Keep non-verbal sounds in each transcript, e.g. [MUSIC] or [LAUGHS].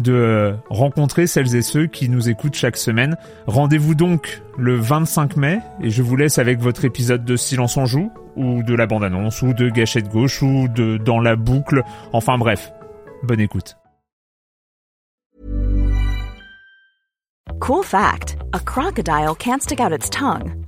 de rencontrer celles et ceux qui nous écoutent chaque semaine. Rendez-vous donc le 25 mai et je vous laisse avec votre épisode de Silence en joue ou de la bande-annonce ou de Gâchette gauche ou de Dans la boucle. Enfin bref, bonne écoute. Cool fact a crocodile can't stick out its tongue.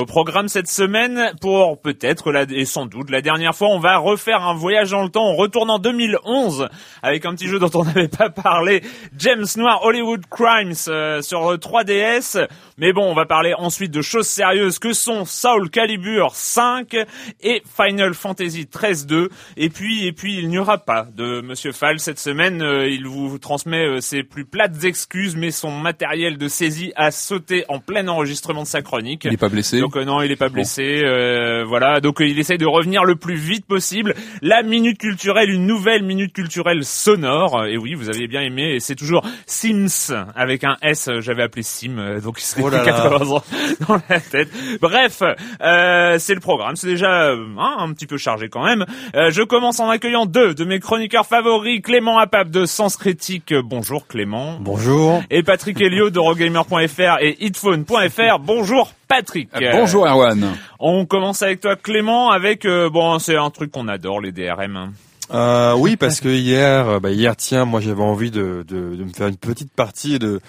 Au programme cette semaine, pour peut-être et sans doute la dernière fois, on va refaire un voyage dans le temps. On retourne en 2011 avec un petit jeu dont on n'avait pas parlé, James Noir Hollywood Crimes euh, sur 3DS. Mais bon, on va parler ensuite de choses sérieuses que sont Soul Calibur 5 et Final Fantasy 13-2. Et puis, et puis, il n'y aura pas de Monsieur Fall cette semaine. Euh, il vous transmet euh, ses plus plates excuses, mais son matériel de saisie a sauté en plein enregistrement de sa chronique. Il n'est pas blessé. Donc euh, non, il est pas blessé. Euh, voilà, donc euh, il essaye de revenir le plus vite possible. La minute culturelle, une nouvelle minute culturelle sonore. Et oui, vous avez bien aimé. Et c'est toujours Sims avec un S. J'avais appelé Sim, donc il serait Oh là 80 ans [LAUGHS] dans la tête. Bref, euh, c'est le programme. C'est déjà euh, hein, un petit peu chargé quand même. Euh, je commence en accueillant deux de mes chroniqueurs favoris, Clément Apap de Sens Critique. Bonjour Clément. Bonjour. Et Patrick Helio d'Eurogamer.fr et hitphone.fr. Bonjour Patrick. Euh, Bonjour Erwan. On commence avec toi Clément avec euh, bon c'est un truc qu'on adore les DRM. Euh, oui, parce que hier, euh, bah, hier, tiens, moi j'avais envie de, de, de me faire une petite partie de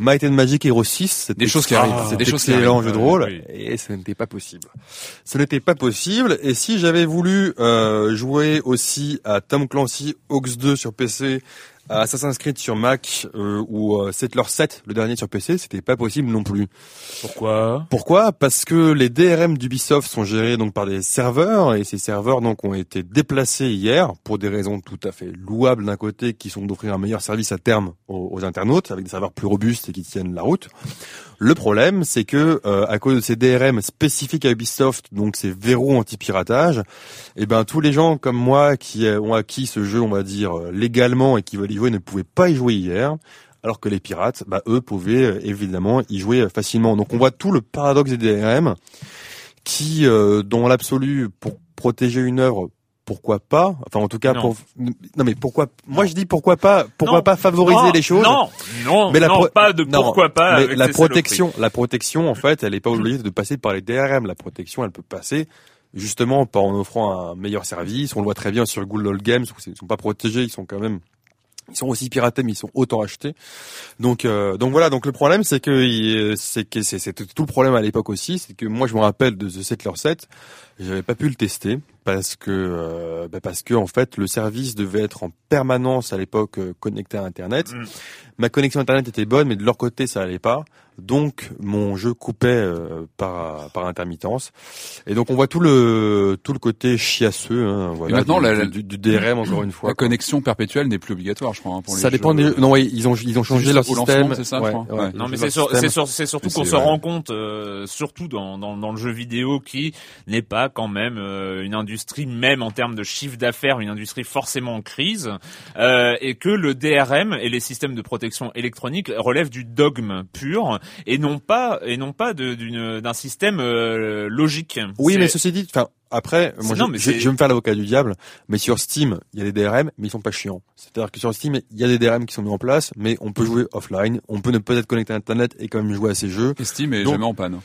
Might and Magic Hero 6. C'était Des choses qui arrivent. C'était Des choses qui arrivent. jeu de rôle. Oui. Et ce n'était pas possible. Ce n'était pas possible. Et si j'avais voulu euh, jouer aussi à Tom Clancy Hawks 2 sur PC, Assassin's Creed sur Mac euh, ou euh, Settler 7, le dernier sur PC, c'était pas possible non plus. Pourquoi? Pourquoi? Parce que les DRM d'Ubisoft sont gérés donc par des serveurs et ces serveurs donc ont été déplacés hier pour des raisons tout à fait louables d'un côté qui sont d'offrir un meilleur service à terme aux, aux internautes avec des serveurs plus robustes et qui tiennent la route. Le problème, c'est que euh, à cause de ces DRM spécifiques à Ubisoft, donc ces verrous anti-piratage, eh ben tous les gens comme moi qui euh, ont acquis ce jeu, on va dire euh, légalement et qui veulent y jouer, ne pouvaient pas y jouer hier. Alors que les pirates, bah, eux pouvaient évidemment y jouer facilement. Donc on voit tout le paradoxe des DRM, qui, euh, dans l'absolu, pour protéger une œuvre, pourquoi pas Enfin, en tout cas, Non. pour non mais pourquoi Moi, je dis pourquoi pas Pourquoi Non. pas favoriser Non, les choses Non, non, mais la pro- pas de pourquoi pas. mais la protection, la protection, en fait, elle n'est pas obligée de passer par les DRM. La protection, elle peut passer justement par en offrant un meilleur service. On le voit très bien sur Good Old Games où ils sont pas protégés, ils sont quand même ils sont aussi piratés, mais ils sont autant achetés. Donc, euh, donc voilà. Donc le problème, c'est que il- c'est que tout le problème à l'époque aussi, c'est que moi je me rappelle de The Settler 7, j'avais pas pu le tester parce que euh, bah, parce que en fait le service devait être en permanence à l'époque euh, connecté à Internet. Mm. Ma connexion Internet était bonne, mais de leur côté ça allait pas. Donc mon jeu coupait euh, par par intermittence. Et donc on voit tout le tout le côté chiasseux. Hein, voilà, maintenant, du, la- du, du DRM encore une fois. La quoi. connexion perpétuelle n'est plus obligatoire, je crois. hein, pour les Ça dépend jeux. des. Non, oui, ils ont ils ont changé leur système. c'est ça, je crois. ouais, Ouais. ils Non mais c'est sur- sur- c'est surtout qu'on se ouais. rend compte, euh, surtout dans, dans, dans le jeu vidéo, qui n'est pas quand même euh, une industrie, même en termes de chiffre d'affaires, une industrie forcément en crise, euh, et que le DRM et les systèmes de protection électronique relèvent du dogme pur et non pas et non pas d'un système euh, logique. Oui, mais ceci dit, enfin après, moi, Non, je, vais me faire l'avocat du diable, mais sur Steam, il y a des DRM, mais ils sont pas chiants. C'est-à-dire que sur Steam, il y a des DRM qui sont mis en place, mais on peut jouer offline, on peut ne pas être connecté à Internet et quand même jouer à ces jeux. Et Steam est Donc, jamais en panne.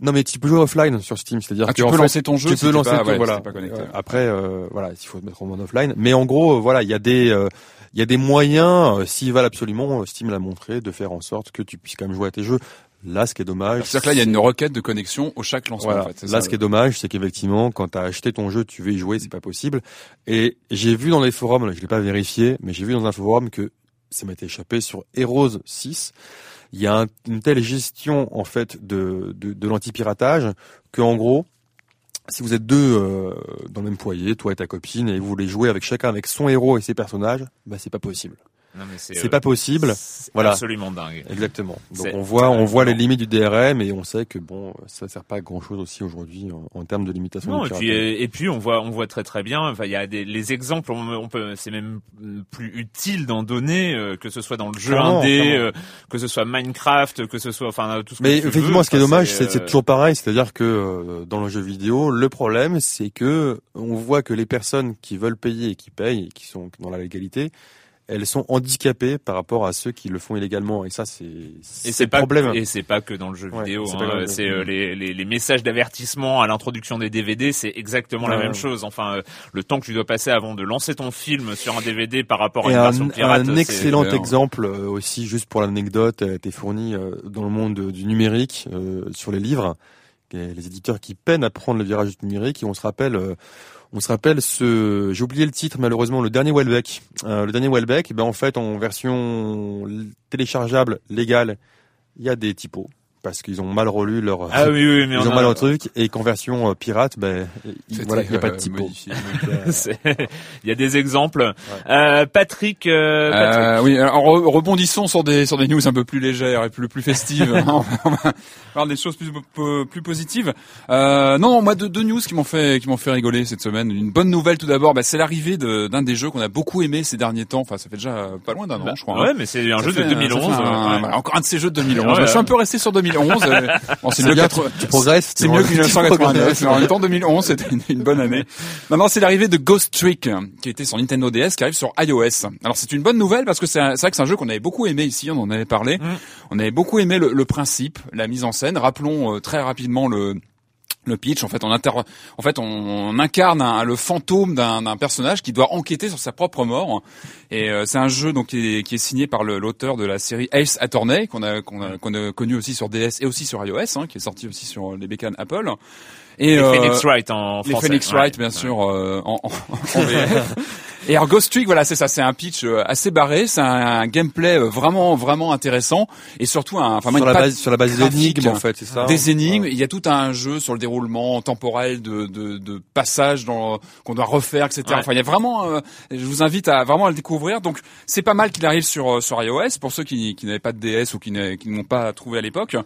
Non, mais tu peux jouer offline sur Steam, c'est-à-dire Ah, que tu peux fait, lancer ton jeu tu si peux lancer pas, ton- ouais, voilà. pas connecté. Euh, après, euh, voilà, il faut se mettre en mode offline. Mais en gros, euh, voilà, il y a des, euh, il y a des moyens, euh, s'ils veulent absolument, euh, Steam l'a montré, de faire en sorte que tu puisses quand même jouer à tes jeux. Là, ce qui est dommage. C'est-à-dire que là, il y a une requête de connexion au chaque lancement. Voilà. En fait. Là, ça, ce qui est dommage, c'est qu'effectivement, quand tu as acheté ton jeu, tu veux y jouer, c'est pas possible. Et j'ai vu dans les forums, là, je l'ai pas vérifié, mais j'ai vu dans un forum que ça m'était échappé sur Heroes 6. Il y a un- une telle gestion en fait de de, de l'anti-piratage que en gros, si vous êtes deux euh, dans le même foyer, toi et ta copine, et vous voulez jouer avec chacun avec son héros et ses personnages, bah c'est pas possible. C'est C'est euh, pas possible. c'est Voilà. absolument dingue. Exactement. Donc on voit, on voit les limites du DRM et on sait que bon, ça sert pas à grand chose aussi aujourd'hui en, en termes de limitation. Non, et puis euh, et puis on voit on voit très très bien. Enfin, il y a des les exemples. On, on peut c'est même plus utile d'en donner euh, que ce soit dans le jeu Clairement, indé, clairement. euh, que ce soit Minecraft, que ce soit enfin tout ce que Mais veux. effectivement, ce qui est dommage, c'est, toujours pareil, c'est-à-dire que dans le jeu vidéo, le problème, c'est que on voit que les personnes qui veulent payer et qui payent, et qui sont dans la légalité, elles sont handicapées par rapport à ceux qui le font illégalement. Et ça, c'est c'est pas problème. et c'est pas que dans le jeu Ouais, vidéo. c'est hein. euh, les, les les messages d'avertissement à l'introduction des DVD, c'est exactement la même ouais. chose. Enfin, euh, le temps que tu dois passer avant de lancer ton film sur un DVD par rapport à Et une un, version pirate, un excellent exemple euh, aussi, juste pour l'anecdote, a été fourni euh, dans le monde du numérique euh, sur les livres. Et les éditeurs qui peinent à prendre le virage du numérique. Et on se rappelle, euh, on se rappelle ce, j'ai oublié le titre malheureusement, le dernier Welbeck. Euh, le dernier Welbeck, ben en fait en version téléchargeable légale, il y a des typos parce qu'ils ont mal relu leur. Ah oui oui, mais [LAUGHS] ils on ont a- mal au truc et qu'en version euh, pirate, ben il voilà, il y a pas de euh, typo. modifié. Donc, [LAUGHS] euh, Il y a des exemples. Euh, Patrick, euh, Patrick. Euh, oui, alors re- rebondissons sur des sur des news un peu plus légères et plus plus festives. [LAUGHS] on, va, on va voir des choses plus plus, positives. Euh, non, moi deux, deux news qui m'ont fait qui m'ont fait rigoler cette semaine. Une bonne nouvelle tout d'abord, bah, c'est l'arrivée de- d'un des jeux qu'on a beaucoup aimé ces derniers temps. Enfin, ça fait déjà pas loin d'un an, Bah, je crois. hein. Ouais, mais c'est un Ça jeu fait- de 2011. ça fait un- euh, ouais. voilà, encore un de ces jeux de 2011. Ouais, je suis un peu resté sur 2011. Euh, bon, c'est mieux bien, que 80 tu progresses. c'est mieux que 1999, mais en même temps 2011 c'était une, une bonne année. Maintenant c'est l'arrivée de Ghost Trick qui était sur Nintendo DS qui arrive sur iOS. Alors c'est une bonne nouvelle parce que c'est un- c'est vrai que c'est un jeu qu'on avait beaucoup aimé ici, on en avait parlé. Mm. On avait beaucoup aimé le, le principe, la mise en scène. Rappelons euh, très rapidement le le pitch, en fait, on, inter... en fait, on incarne un- le fantôme d'un personnage qui doit enquêter sur sa propre mort. Et euh, c'est un jeu donc qui est, qui est signé par l'auteur de la série Ace Attorney qu'on a qu'on a, qu'on a connu aussi sur DS et aussi sur iOS, hein, qui est sorti aussi sur les bécanes Apple. Et Les euh, Phoenix Wright en les français. Phoenix ouais. Wright, bien sûr, euh, en, en, en VF. [LAUGHS] Et alors Ghost Trick, voilà, c'est ça, c'est un pitch euh, assez barré, c'est un, un gameplay euh, vraiment vraiment intéressant et surtout un, enfin, sur la base sur la base graphique, d'énigmes en fait, c'est ça. des énigmes. Il y a tout un jeu sur le déroulement temporel de, de, de passages dans- qu'on doit refaire, etc. Ouais. Enfin, il y a vraiment. euh, je vous invite à vraiment à le découvrir. Donc, c'est pas mal qu'il arrive sur euh, sur iOS pour ceux qui, qui n'avaient pas de DS ou qui qui ne l'ont pas trouvé à l'époque,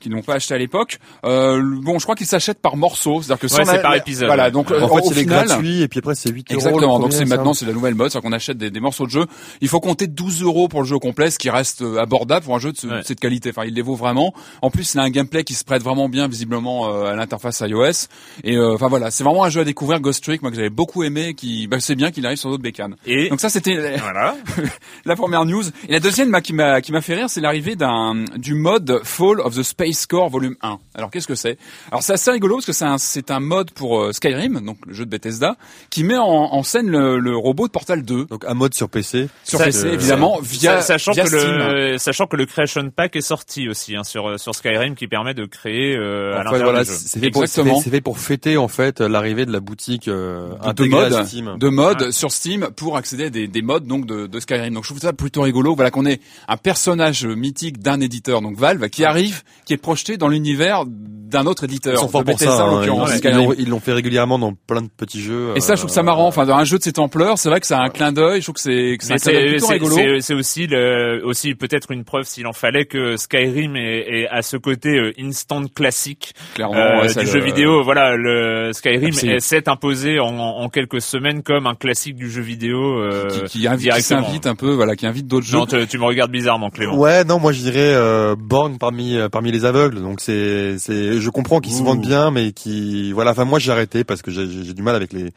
qui ne l'ont pas acheté à l'époque. Euh, bon, je crois qu'il s'achète par morceaux, c'est-à-dire que Ouais, c'est par épisode. Voilà. Donc, Ouais. En fait, au c'est final, gratuit et puis après c'est 8 euros. Exactement. Donc c'est maintenant c'est la nouvelle mode, c'est qu'on achète des, des morceaux de jeu. Il faut compter 12 euros pour le jeu complet, ce qui reste euh, abordable pour un jeu de, ce- Ouais. de cette qualité. Enfin, il les vaut vraiment. En plus, il a un gameplay qui se prête vraiment bien visiblement euh, à l'interface iOS. Et euh, enfin voilà, c'est vraiment un jeu à découvrir, Ghost Trick, moi que j'avais beaucoup aimé. Qui, bah, c'est bien qu'il arrive sur d'autres bécanes. Et Donc ça c'était [LAUGHS] voilà. [LAUGHS] la première news. Et la deuxième bah, qui m'a qui m'a fait rire, c'est l'arrivée d'un du mode Fall of the Space Core Volume 1. Alors qu'est-ce que c'est? Alors c'est assez rigolo parce que c'est un c'est un mode pour euh, Skyrim, donc le jeu de Bethesda, qui met en, en scène le, le robot de Portal 2 Donc un mode sur PC. sur Ça, PC euh, évidemment via Sa- sachant via que Steam. le sachant que le Creation Pack est sorti aussi hein, sur sur Skyrim qui permet de créer euh, à l'intérieur voilà, du jeu. c'est fait pour c'est Exactement. fait, c'est fait pour fêter en fait l'arrivée de la boutique euh, de à mode, Steam. de mode Ouais. sur Steam pour accéder à des, des modes donc de, de Skyrim. Donc je trouve ça plutôt rigolo. Voilà qu'on ait un personnage mythique d'un éditeur, donc Valve, qui arrive, qui est projeté dans l'univers d'un autre éditeur. Ils sont forts pour ça. en hein. l'occurrence, Ils- l'ont- ils l'ont fait régulièrement dans plein de petits jeux. Et ça, je trouve ça marrant. Enfin, dans un jeu de cette ampleur, c'est vrai que c'est un clin d'œil. Je trouve que c'est que c'est c'est plutôt c'est- rigolo. c'est- c'est aussi le, aussi peut-être une preuve s'il en fallait que Skyrim est, est à ce côté euh, instant classique Clairement, euh, ouais, ça du le- jeu vidéo. Voilà, le Skyrim s'est imposé en, en quelques semaines comme un classique du jeu vidéo. euh, qui, qui, invite- qui s'invite un peu, voilà, qui invite d'autres jeux. Non, tu, tu me regardes bizarrement, Clément. Ouais, non, moi je dirais euh, Born parmi euh, parmi les aveugles. Donc c'est c'est je comprends qu'ils se vendent bien, mais qui voilà. Enfin moi j'ai arrêté parce que j'ai j'ai j'ai du mal avec les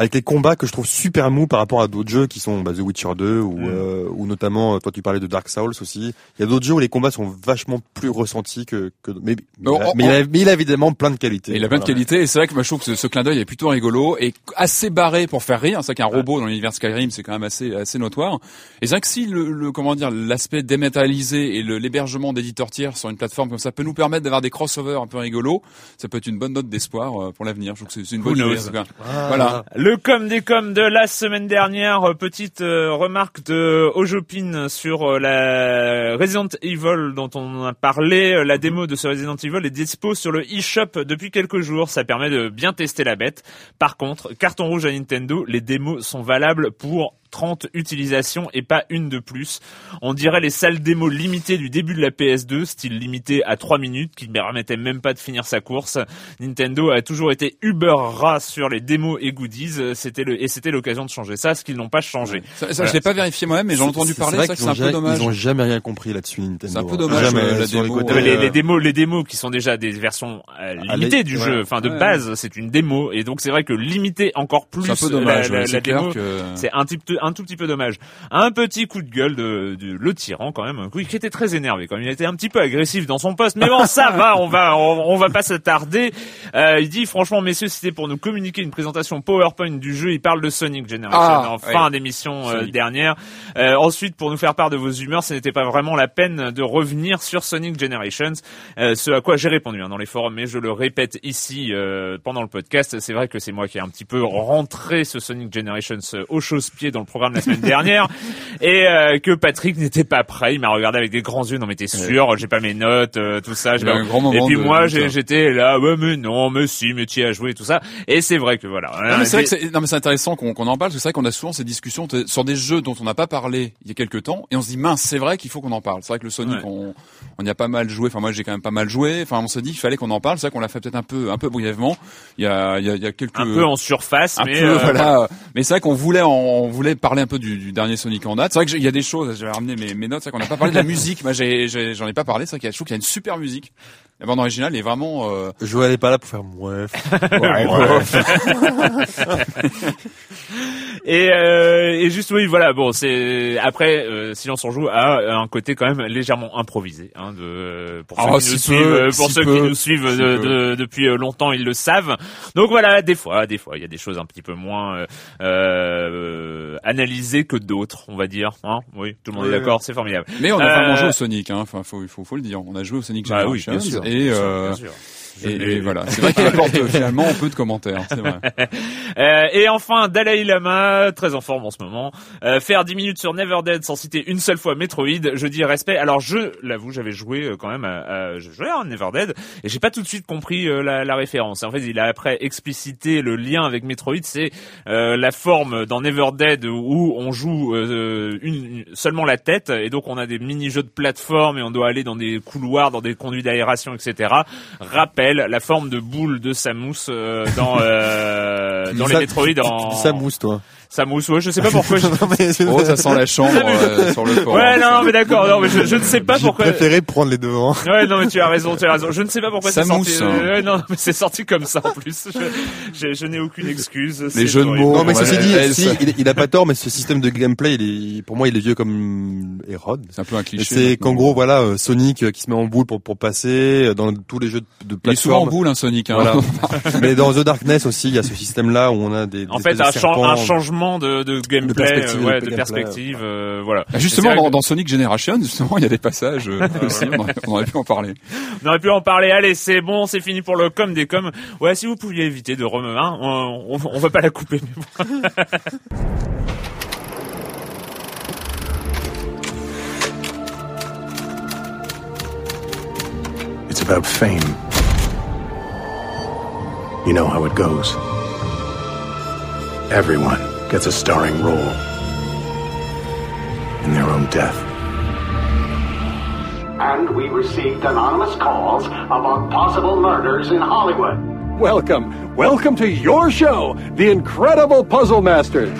avec les combats que je trouve super mous par rapport à d'autres jeux qui sont bah, The Witcher 2 ou Mm. euh, ou notamment euh, toi tu parlais de Dark Souls aussi. Il y a d'autres jeux où les combats sont vachement plus ressentis que que mais mais, il a, on- mais il a- mais il a évidemment plein de qualités. Il a plein de qualités et c'est vrai que moi je trouve que ce, ce clin d'œil est plutôt rigolo et assez barré pour faire rire. C'est vrai qu'un robot dans l'univers Skyrim c'est quand même assez assez notoire. Et c'est vrai que si le, le comment dire l'aspect dématérialisé et le- l'hébergement d'éditeurs tiers sur une plateforme comme ça peut nous permettre d'avoir des crossovers un peu rigolos, ça peut être une bonne note d'espoir euh, pour l'avenir. Je trouve que c'est- une bonne idée. Ah, Voilà. Le com des com de la semaine dernière, euh, petite euh, remarque de Ojopin sur euh, la Resident Evil dont on a parlé. La démo de ce Resident Evil est dispo sur le eShop depuis quelques jours. Ça permet de bien tester la bête. Par contre, carton rouge à Nintendo, les démos sont valables pour 30 utilisations et pas une de plus. On dirait les salles démos limitées du début de la PS2, style limité à 3 minutes, qui ne permettait même pas de finir sa course. Nintendo a toujours été uber ras sur les démos et goodies, c'était le, et c'était l'occasion de changer ça, ce qu'ils n'ont pas changé. Ça, ça, je l'ai pas vérifié moi-même, mais j'en ai entendu parler. C'est vrai que qu'ils c'est ont un peu dommage. Ils ont jamais rien compris là-dessus Nintendo. C'est un peu hein. dommage, Jamais, euh, la sur les démo. côtés, les, euh, les démos, les démos qui sont déjà des versions euh, limitées les- du ouais. jeu, enfin de Ouais. base, c'est une démo, et donc c'est vrai que limiter encore plus C'est un peu dommage. la, la- la démo, que. c'est un, petit peu- un tout petit peu dommage. Un petit coup de gueule de, de le tyran quand même, qui était très énervé quand même. Il était un petit peu agressif dans son poste, mais bon, ça va, on va, on, on va pas s'attarder. Euh, il dit franchement, messieurs, c'était pour nous communiquer une présentation PowerPoint du jeu. Il parle de Sonic Generation Ah, en fin ouais. d'émission euh, dernière. Euh, ensuite, pour nous faire part de vos humeurs, ce n'était pas vraiment la peine de revenir sur Sonic Generations. Euh, ce à quoi j'ai répondu hein, dans les forums, mais je le répète ici euh, pendant le podcast. C'est vrai que c'est moi qui ai un petit peu rentré ce Sonic Generations au chausse-pied dans le programme la semaine dernière, [LAUGHS] et euh, que Patrick n'était pas prêt. Il m'a regardé avec des grands yeux. Non mais t'es sûr J'ai pas mes notes, euh, tout ça. Grand moment et puis de- moi, j'ai- ça. j'étais là, ouais mais non, mais si, mais tu as joué, tout ça. Et c'est vrai que voilà. Non mais c'est Des- intéressant qu'on, en parle, parce que c'est vrai qu'on a souvent ces discussions sur des jeux dont on n'a pas parlé il y a quelques temps, et on se dit mince, c'est vrai qu'il faut qu'on en parle. C'est vrai que le Sonic, Ouais. on, on y a pas mal joué. Enfin moi j'ai quand même pas mal joué. Enfin on s'est dit qu'il fallait qu'on en parle. C'est vrai qu'on l'a fait peut-être un peu, un peu brièvement. Il y a, il y a, il y a quelques un peu en surface, un mais peu, euh, voilà. Mais c'est vrai qu'on voulait, en- on voulait parler un peu du, du dernier Sonic en date. C'est vrai que j'ai- il y a des choses. J'avais ramené mes, mes notes. C'est vrai qu'on n'a pas parlé de la [LAUGHS] musique. Moi, j'en ai pas parlé. C'est vrai qu'il y a, je trouve qu'il y a une super musique. La bande originale est vraiment. Euh, Joël est pas là pour faire bref. [LAUGHS] [LAUGHS] Et, euh, et juste oui voilà bon c'est après euh, Silence on joue a un côté quand même légèrement improvisé hein, de pour ceux Ah, qui si nous peu, suivent euh, pour si ceux peu, qui nous suivent si de- de- depuis euh, longtemps ils le savent donc voilà des fois des fois il y a des choses un petit peu moins euh, euh, analysées que d'autres on va dire hein oui tout le monde Oui, est oui. d'accord c'est formidable mais on a Euh, vraiment joué au Sonic. Hein. Enfin, faut, faut, faut le dire. On a joué au Sonic Bah oui, bien sûr, et, bien sûr, euh, bien sûr. Et, voilà. C'est vrai qu'il [LAUGHS] apporte euh, finalement peu de commentaires. Vrai. [LAUGHS] Euh, et enfin, Dalai Lama, très en forme en ce moment, euh, faire 10 minutes sur Never Dead sans citer une seule fois Metroid, je dis respect. Alors je l'avoue, j'avais joué euh, quand même à, à je jouais à Never Dead et j'ai pas tout de suite compris euh, la, la référence. En fait, il a après explicité le lien avec Metroid, c'est euh, la forme dans Never Dead où on joue euh, une, seulement la tête et donc on a des mini-jeux de plateforme et on doit aller dans des couloirs, dans des conduits d'aération, etc. La forme de boule de Samus euh, dans euh, [LAUGHS] dans les Metroid en tu dis ça mousse. Ouais, je sais pas pourquoi. [LAUGHS] je- Non, mais c'est- Oh, ça sent la chambre euh, sur le forum. Ouais, non, mais d'accord. Non, mais je, je ne sais pas J'ai pourquoi. préféré prendre les devants. [LAUGHS] Ouais, non, mais tu as raison, tu as raison. Je ne sais pas pourquoi c'est Samous, sorti. hein. euh, ouais, non, mais c'est sorti comme ça en plus. Je, je, je n'ai aucune excuse. Les jeux de mots. Non mais ceci dit, si, ça- il, il a pas tort, mais ce système de gameplay, il est, pour moi, il est vieux comme Hérode. C'est un peu un cliché. C'est qu'en gros, voilà, euh, Sonic euh, qui se met en boule pour pour passer euh, dans tous les jeux de, de Il est souvent en plateforme. boule, hein, Sonic. Hein. Voilà. [LAUGHS] mais dans The Darkness aussi, il y a ce système-là où on a des, des En fait, espèces un, de chan- serpents. un changement de, de gameplay, perspective, euh, ouais, de gameplay, perspective, euh, voilà. Bah, Justement, dans, que- dans Sonic Generation, justement, il y a des passages euh, [LAUGHS] aussi, on, aurait, on aurait pu en parler. On aurait pu en parler. Allez, c'est bon, c'est fini pour le com des com. Ouais, si vous pouviez éviter de remettre, hein, on, on, on va pas la couper. Mais bon. [LAUGHS] It's about fame. You know how it goes. Everyone gets a starring role in their own death. And we received anonymous calls about possible murders in Hollywood. Welcome, welcome to your show, The Incredible Puzzle Masters.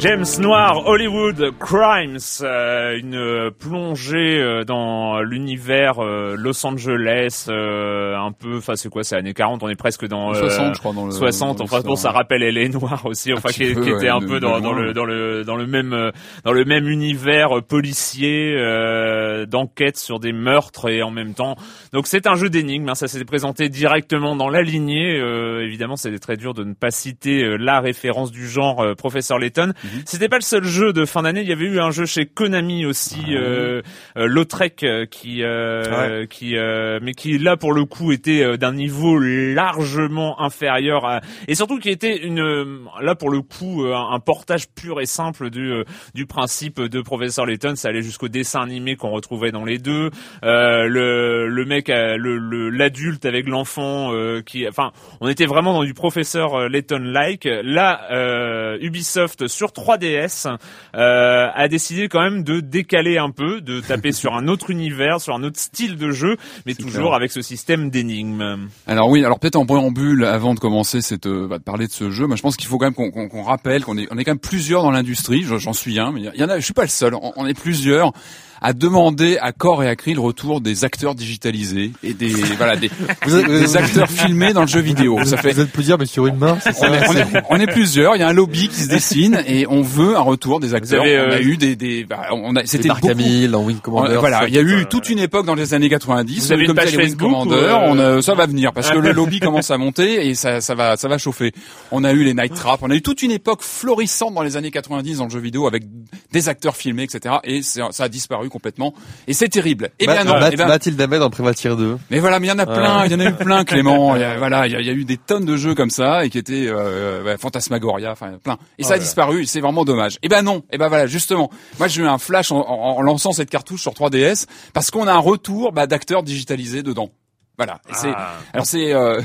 James Noir, Hollywood Crimes, euh, une plongée euh, dans l'univers euh, Los Angeles, euh, un peu, enfin c'est quoi, c'est années 40, on est presque dans 60 je crois dans le 60, dans enfin bon, ça rappelle Elle Noir aussi, enfin qui, était ouais, un de- peu dans, le dans le dans le même euh, dans le même univers policier euh, d'enquête sur des meurtres et en même temps. Donc c'est un jeu d'énigmes, hein, ça s'est présenté directement dans la lignée. euh, évidemment, c'est très dur de ne pas citer euh, la référence du genre euh, Professeur Layton. C'était pas le seul jeu de fin d'année. Il y avait eu un jeu chez Konami aussi, euh, euh, Lautrec, euh, qui, euh, qui, euh, mais qui là pour le coup était euh, d'un niveau largement inférieur à, et surtout qui était une, là pour le coup un, un portage pur et simple du du principe de Professeur Layton. Ça allait jusqu'au dessin animé qu'on retrouvait dans les deux. Euh, le le mec, le le- l'adulte avec l'enfant, euh, qui, enfin, on était vraiment dans du Professeur euh, Layton-like. Là, euh, Ubisoft sur 3DS euh, a décidé quand même de décaler un peu, de taper sur un autre univers, sur un autre style de jeu, mais toujours clair. avec ce système d'énigmes. Alors oui, alors peut-être en préambule, avant de commencer cette, euh, bah, de parler de ce jeu, moi je pense qu'il faut quand même qu'on rappelle qu'on est, on est quand même plusieurs dans l'industrie. je- J'en suis un, mais il y en a, je suis pas le seul. On, on est plusieurs à demander à corps et à cri le retour des acteurs digitalisés et des voilà des, [LAUGHS] Vous êtes- des acteurs filmés dans le jeu vidéo. Ça fait Vous êtes plusieurs, mais sur une main, c'est on ça est, on, est, on est plusieurs, il y a un lobby qui se dessine et on veut un retour des acteurs. avez, on a euh, eu des, des bah, on a, C'était Wing Commander. On- voilà, il y a eu toute une époque dans les années 90. Vous avez une comme page ça, les Wing Facebook Commander, euh, on, euh, ça va venir parce que le [LAUGHS] lobby commence à monter et ça, ça va, ça va chauffer. On a eu les Night Trap, on a eu toute une époque florissante dans les années 90 dans le jeu vidéo avec des acteurs filmés, etc. Et ça a disparu complètement. Et c'est terrible. Eh bien non. Eh ben- Mathilde Ahmed en Privateer 2. mais voilà, mais il y en a plein, il y en a eu plein, [LAUGHS] Clément. Il y a, voilà, il y, a, il y a eu des tonnes de jeux comme ça et qui étaient euh, Fantasmagoria, enfin plein. Et ça a disparu, et c'est vraiment dommage. Et ben non, et ben voilà, justement. Moi, j'ai eu un flash en, en- en lançant cette cartouche sur 3DS parce qu'on a un retour bah, d'acteurs digitalisés dedans. Voilà. Et c'est, Ah. alors c'est, euh,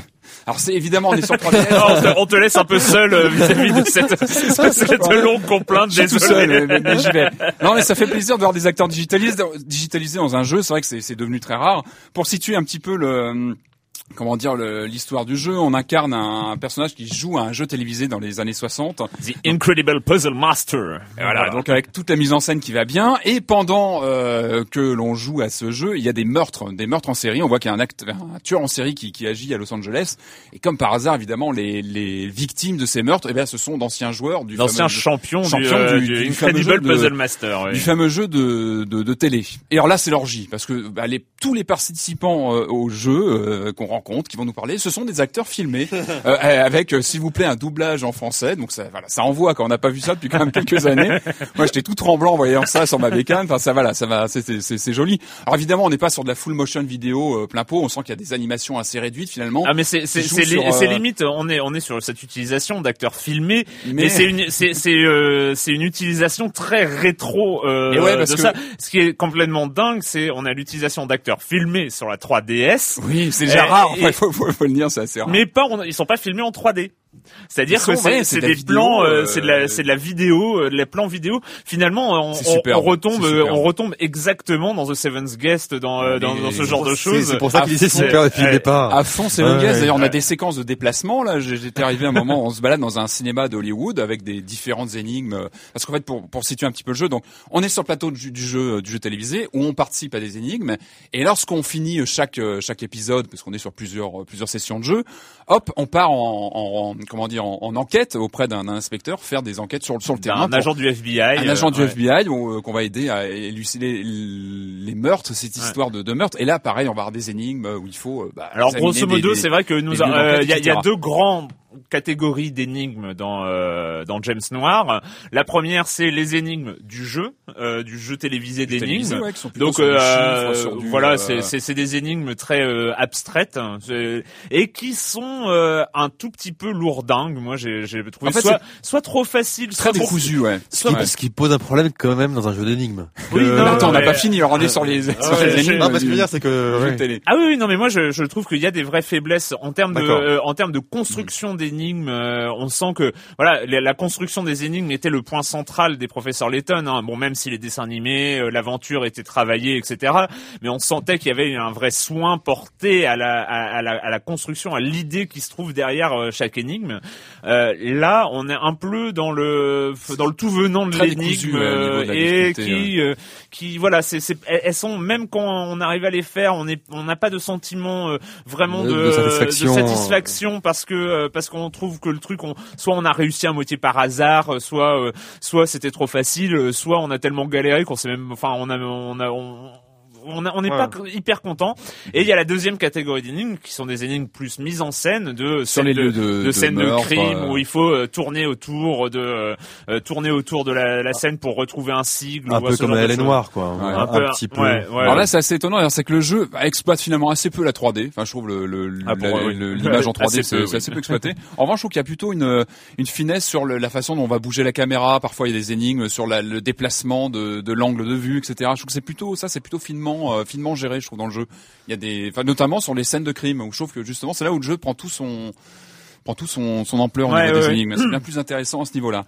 alors c'est évidemment on est sur 3DS. [LAUGHS] on, te, on te laisse un peu seul euh, vis-à-vis de cette, [LAUGHS] cette longue complainte. Je suis tout seul, mais, mais j'y vais. Non, mais ça fait plaisir de voir des acteurs digitalisés, digitalisés dans un jeu. C'est vrai que c'est devenu très rare. Pour situer un petit peu le comment dire l'histoire du jeu, on incarne un, un personnage qui joue à un jeu télévisé dans les années 60. The Incredible Puzzle Master. Et voilà, donc avec toute la mise en scène qui va bien. Et pendant euh, que l'on joue à ce jeu, il y a des meurtres, des meurtres en série. On voit qu'il y a un, acte, un tueur en série qui, qui agit à Los Angeles. Et comme par hasard, évidemment, les, les victimes de ces meurtres, eh bien, ce sont d'anciens joueurs du L'ancien fameux jeu- champion, du, euh, du- Incredible de- Puzzle Master. oui. du fameux jeu de, de, de télé. Et alors là, c'est l'orgie, parce que bah, les, tous les participants euh, au jeu euh, qu'on rencontre, qui vont nous parler, ce sont des acteurs filmés, [LAUGHS] euh, avec, euh, s'il vous plaît, un doublage en français. Donc ça, voilà, ça envoie quand on n'a pas vu ça depuis quand même quelques années. [LAUGHS] Moi, j'étais tout tremblant en voyant ça sur ma bécane. Enfin, ça, voilà, ça va, c'est- c'est c'est- c'est joli. Alors évidemment, on n'est pas sur de la full motion vidéo euh, plein pot. On sent qu'il y a des animations assez réduites finalement. Ah mais c'est c'est c'est euh, limite on est on est sur cette utilisation d'acteurs filmés mais, c'est une c'est c'est euh, c'est une utilisation très rétro euh, Et ouais, parce de que- ça ce qui est complètement dingue c'est on a l'utilisation d'acteurs filmés sur la 3DS Oui, c'est déjà Et- rare. et- Il faut, faut, faut le dire, c'est assez rare. mais pas on- ils sont pas filmés en 3D c'est-à-dire que c'est ouais, des plans, euh, euh, c'est de la c'est de la vidéo, euh, les plans vidéo. Finalement, on, on- retombe, on retombe exactement dans The Seventh Guest, dans euh, dans, ce genre de choses. c'est pour ça qu'il disait super depuis le départ. À fond, Vegas. ouais. D'ailleurs, on a des séquences de déplacement. Là, J'ai- j'étais arrivé à un moment, on se balade dans un cinéma d'Hollywood avec des différentes énigmes. Parce qu'en fait, pour, pour situer un petit peu le jeu, donc on est sur le plateau du, du jeu du jeu télévisé où on participe à des énigmes. Et lorsqu'on finit chaque chaque épisode, parce qu'on est sur plusieurs plusieurs sessions de jeu, hop, on part en, en- en- comment dire en, en enquête auprès d'un inspecteur, faire des enquêtes sur le sur le terrain. un pour- agent du FBI. un agent du euh, ouais. FBI euh, qu'on va aider à élucider les meurtres, cette histoire de, de meurtre. Et là, pareil, on va avoir des énigmes où il faut. euh, bah, Alors grosso modo, c'est vrai que nous, euh, il y, a- y deux grands catégories d'énigmes dans euh, dans James Noir. La première, c'est les énigmes du jeu, euh, du jeu télévisé d'énigmes. ouais, Donc euh, du, voilà, euh, c'est des énigmes très euh, abstraites hein, et qui sont euh, un tout petit peu lourdingues. Moi, j'ai j'ai trouvé En fait, soit soit trop facile, Très soit décousu, ouais. soit Ouais. Ce qui pose un problème quand même dans un jeu d'énigmes. Oui, Euh, non, Attends, on n'a mais- pas fini, alors on est sur les, sur ouais, les énigmes Non, parce que je veux dire, c'est que, télé. Ah oui, non, mais moi je, je trouve qu'il y a des vraies faiblesses en termes de euh, en termes de construction d'énigmes. euh, on sent que voilà la, la construction des énigmes était le point central des professeurs Layton. Hein. Bon, même si les dessins animés, euh, l'aventure était travaillée, etc. Mais on sentait qu'il y avait un vrai soin porté à la à, à la, à la construction, à l'idée qui se trouve derrière euh, chaque énigme. Euh, là, on est un peu dans le dans le tout venant de l'énigme euh, et qui euh, qui voilà, c'est elles sont même quand on arrive à les faire, on est on n'a pas de sentiment euh, vraiment De- satisfaction. de satisfaction parce que euh, parce qu'on trouve que le truc on soit on a réussi à moitié par hasard, soit euh, soit c'était trop facile, soit on a tellement galéré qu'on sait même enfin on a on a on on n'est Ouais. pas hyper content. Et il y a la deuxième catégorie d'énigmes qui sont des énigmes plus mises en scène de scènes les de, de- de de scènes de crime euh. où il faut euh, tourner autour de euh, tourner autour de la, la scène pour retrouver un sigle Un ou peu comme est choses. noire, quoi. Ouais. Un, Un peu, petit peu. ouais, ouais. Alors là, c'est assez étonnant, c'est que le jeu exploite finalement assez peu la 3D. Enfin, je trouve le, le- Ah, la- oui. l'image en [LAUGHS] 3D, Assez c'est peu, c'est oui. assez peu exploité. En revanche, je trouve qu'il y a plutôt une, une finesse sur le- la façon dont on va bouger la caméra. Parfois, il y a des énigmes sur la- le déplacement de, de l'angle de vue, etc. Je trouve que c'est plutôt ça, c'est plutôt finement, euh, finement géré, je trouve dans le jeu. Il y a des, enfin, notamment sur les scènes de crime où je trouve que justement, c'est là où le jeu prend tout son prend tout son, son ampleur au Ouais, niveau ouais, des énigmes. C'est bien [CLEARS THROAT] plus intéressant à ce niveau-là.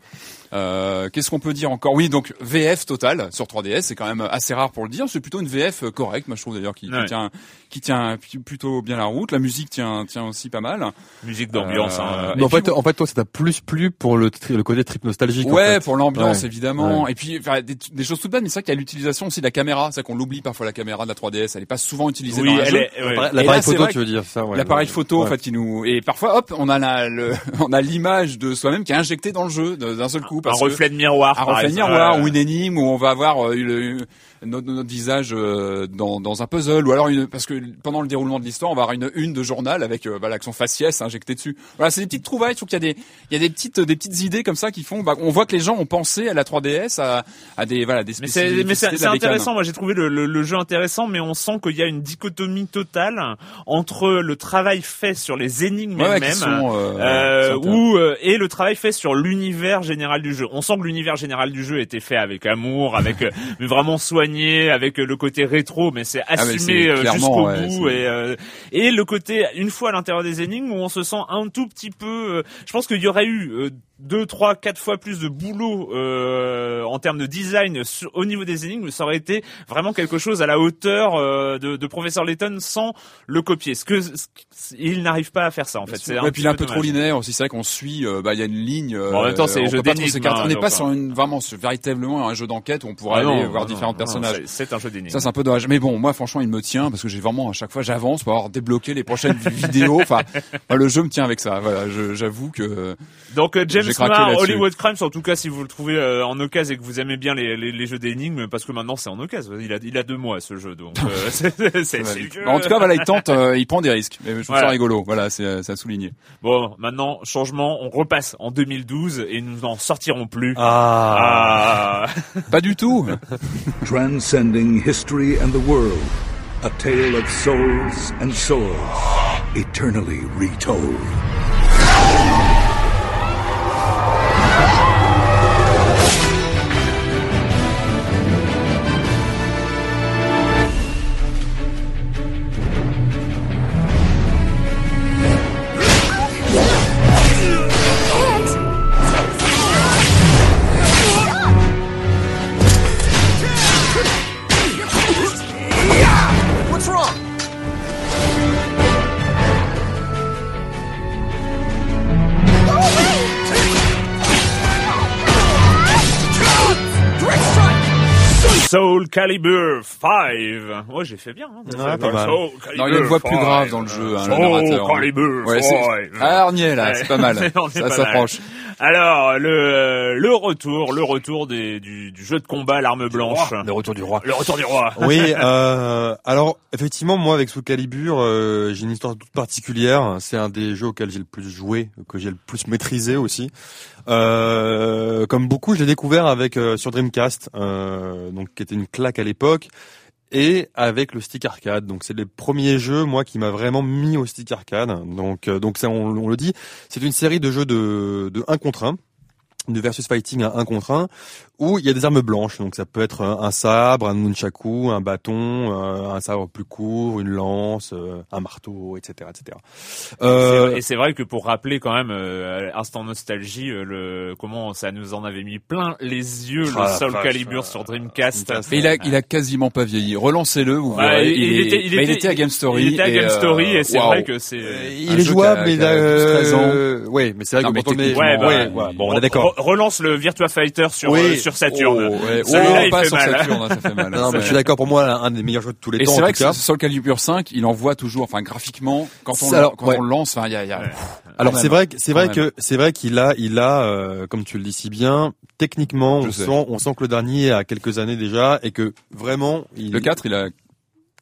Euh, Qu'est-ce qu'on peut dire encore? Oui, donc VF total sur 3DS, c'est quand même assez rare pour le dire. C'est plutôt une VF correcte, moi je trouve d'ailleurs qui, tient qui tient plutôt bien la route. La musique tient tient aussi pas mal. Musique d'ambiance. Euh, hein. Mais en fait, en fait, toi, ça t'a plus plu pour le, tri- le côté trip nostalgique. en Ouais, fait. pour l'ambiance Ouais. évidemment. Et puis enfin, des, des choses toutes bêtes, mais c'est vrai qu'il y a l'utilisation aussi de la caméra. C'est qu'on l'oublie parfois la caméra de la 3DS. Elle est pas souvent utilisée Oui, dans elle est. ouais. L'appareil photo, tu veux dire ça, ouais. L'appareil photo en fait qui nous et parfois hop on a la, le, [LAUGHS] on a l'image de soi-même qui est injectée dans le jeu d'un seul coup un parce reflet de miroir. un par reflet de miroir ou une énigme où on va avoir euh, une- notre, notre visage euh, dans, dans un puzzle ou alors une parce que pendant le déroulement de l'histoire on va avoir une une de journal avec euh, avec son faciès injecté dessus voilà c'est des petites trouvailles je trouve qu'il y a des il y a des petites des petites idées comme ça qui font bah, on voit que les gens ont pensé à la 3DS à, à des voilà des Mais c'est mais intéressant. Moi, j'ai trouvé le, le, le jeu intéressant, mais on sent qu'il y a une dichotomie totale entre le travail fait sur les énigmes Ouais, elles-mêmes. euh, euh, ou et le travail fait sur l'univers général du jeu. On sent que l'univers général du jeu était fait avec amour, avec mais vraiment soigné, avec le côté rétro, mais c'est mais assumé euh, jusqu'au ouais, bout et euh, et le côté une fois à l'intérieur des énigmes où on se sent un tout petit peu. euh, je pense qu'il y aurait eu deux, trois, quatre fois plus de boulot euh, en termes de design sur- au niveau des énigmes, ça aurait été vraiment quelque chose à la hauteur euh, de, de Professeur Layton sans le copier. Ce que ce- il n'arrive pas à faire ça en fait. C'est Ouais, puis il est un peu trop linéaire aussi. C'est vrai qu'on suit. euh, bah, il y a une ligne. euh, Bon, en même temps, c'est on les jeux d'énigmes, hein, on n'est pas euh. sur une vraiment sur- véritablement un jeu d'enquête où on pourra Ah non, aller voir non, différents non, personnages. c'est- un jeu d'énigmes. Ça c'est un peu dommage. Mais bon, moi franchement, il me tient parce que j'ai vraiment à chaque fois j'avance pour avoir débloqué les prochaines [LAUGHS] vidéos. Enfin, le jeu me tient avec ça. Voilà, j'avoue que Donc euh, James J'ai craqué. Hollywood Crimes, en tout cas si vous le trouvez euh, en occasion et que vous aimez bien les, les, les jeux d'énigmes, parce que maintenant c'est en occasion. Il a, il a deux mois ce jeu, donc [LAUGHS] euh, c'est c'est- c'est vieux. en tout cas voilà, il tente, euh, il prend des risques. Mais je trouve Voilà. ça rigolo. Voilà, c'est c'est à souligner. Bon, maintenant changement, on repasse en 2012 et nous n'en sortirons plus. Ah. Ah. Pas du tout. [LAUGHS] transcending history and the world. A tale of souls and swords, eternally retold. Strike! Soul Calibur 5. Ouais, j'ai fait bien. Hein, Ouais, pas mal. Non, il y a une voix plus 5. grave dans le jeu, hein, le Soul narrateur. Calibur Ouais, c'est- 5. Ah, Arnier, là, c'est pas mal. [LAUGHS] On est Ça s'approche. Alors le le retour, le retour des, du, du jeu de combat l'arme blanche. Le retour du roi. Le retour du roi. Oui, [LAUGHS] euh, alors effectivement, moi avec Soul Calibur, euh, j'ai une histoire toute particulière. C'est un des jeux auxquels j'ai le plus joué, que j'ai le plus maîtrisé aussi. Euh, comme beaucoup, je l'ai découvert avec euh, sur Dreamcast, euh, donc qui était une claque à l'époque, et avec le stick arcade. Donc c'est les premiers jeux, moi, qui m'a vraiment mis au stick arcade. Donc euh, donc ça, on, le dit, c'est une série de jeux de de 1 contre 1 de versus fighting à 1 contre 1 où il y a des armes blanches donc ça peut être un sabre, un nunchaku, un bâton, euh, un sabre plus court, une lance, euh, un marteau, etc., etc. Euh, et c'est vrai que pour rappeler quand même euh, instant nostalgie, euh, le comment ça nous en avait mis plein les yeux Ah, le Soul vache, Calibur euh, sur Dreamcast. Il a, il a quasiment pas vieilli. Relancez-le, vous Ouais, verrez. il, était, il, bah, était, était à Game Story. Il était à et, Game euh, Story et c'est vrai que c'est. Euh, il est jouable, mais qui a 12-13 ans. euh, ouais, mais c'est vrai Non, que mais quand on est, Ouais, bah, ouais, ouais, bon, on est d'accord. Re- relance le Virtua Fighter sur Oui. euh, sur Saturn. Oh, ouais. Celui-là, Oh, il pas fait sur mal. Saturn, hein, ça fait mal. Non, mais je suis d'accord. Pour moi, un des meilleurs jeux de tous les Et temps. c'est en vrai que cas. sur le Calibur 5, il envoie toujours, enfin graphiquement, quand on, Alors, quand ouais. on le lance, enfin, il y a, il y a- Ouais. Alors c'est vrai que c'est vrai que c'est vrai qu'il a il a euh, comme tu le dis si bien techniquement Je on sais. sent on sent que le dernier a quelques années déjà et que vraiment il le 4, il a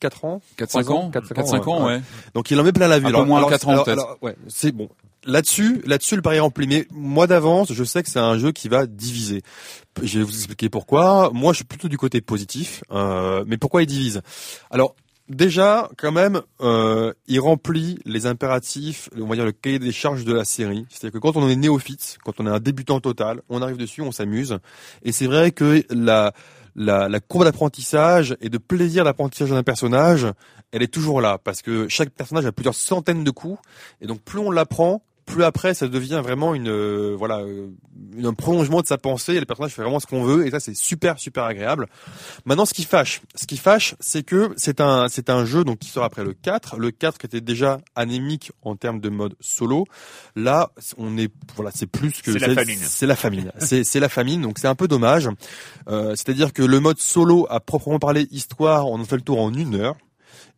4 ans 4-5 ans, 4-5 ans, ouais. donc il en met plein la vue Un peu alors, moins alors, 4 ans, peut-être. ouais c'est bon là-dessus là-dessus le pari est rempli mais moi d'avance je sais que c'est un jeu qui va diviser je vais vous expliquer pourquoi moi je suis plutôt du côté positif euh, mais pourquoi il divise? Alors Déjà, quand même, euh, il remplit les impératifs, on va dire le cahier des charges de la série. C'est-à-dire que quand on est néophyte, quand on est un débutant total, on arrive dessus, on s'amuse. Et c'est vrai que la, la, la courbe d'apprentissage et de plaisir d'apprentissage d'un personnage, elle est toujours là, parce que chaque personnage a plusieurs centaines de coups, et donc plus on l'apprend, plus après ça devient vraiment une euh, voilà euh, une- un prolongement de sa pensée et le personnage fait vraiment ce qu'on veut et ça c'est super super agréable. Maintenant ce qui fâche, ce qui fâche c'est que c'est un c'est un jeu donc qui sort après le 4, le 4 qui était déjà anémique en termes de mode solo. Là, on est voilà, c'est plus que C'est la famine. C'est la famine. c'est c'est la famine donc c'est un peu dommage. Euh, c'est-à-dire que le mode solo à proprement parler histoire, on en fait le tour en une heure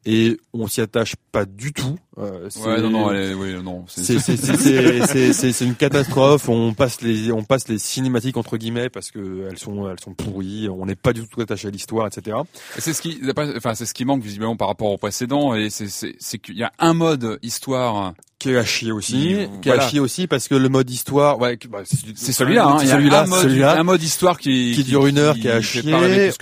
et on s'y attache pas du tout. Euh, c'est- Ouais, non, non, est- oui, non. [LAUGHS] c'est- une catastrophe. On passe les on passe les cinématiques entre guillemets parce que elles sont elles sont pourries. On n'est pas du tout attaché à l'histoire, etc. Et C'est ce qui, enfin, c'est ce qui manque visiblement par rapport au précédent, et c'est, c'est, c'est qu'il y a un mode histoire. Qui est à chier aussi. Il- Qui est à chier aussi parce que le mode histoire, ouais, bah, C'est celui-là, hein. celui-là, un mode, celui-là un mode histoire qui, qui dure une heure, qui est à chier.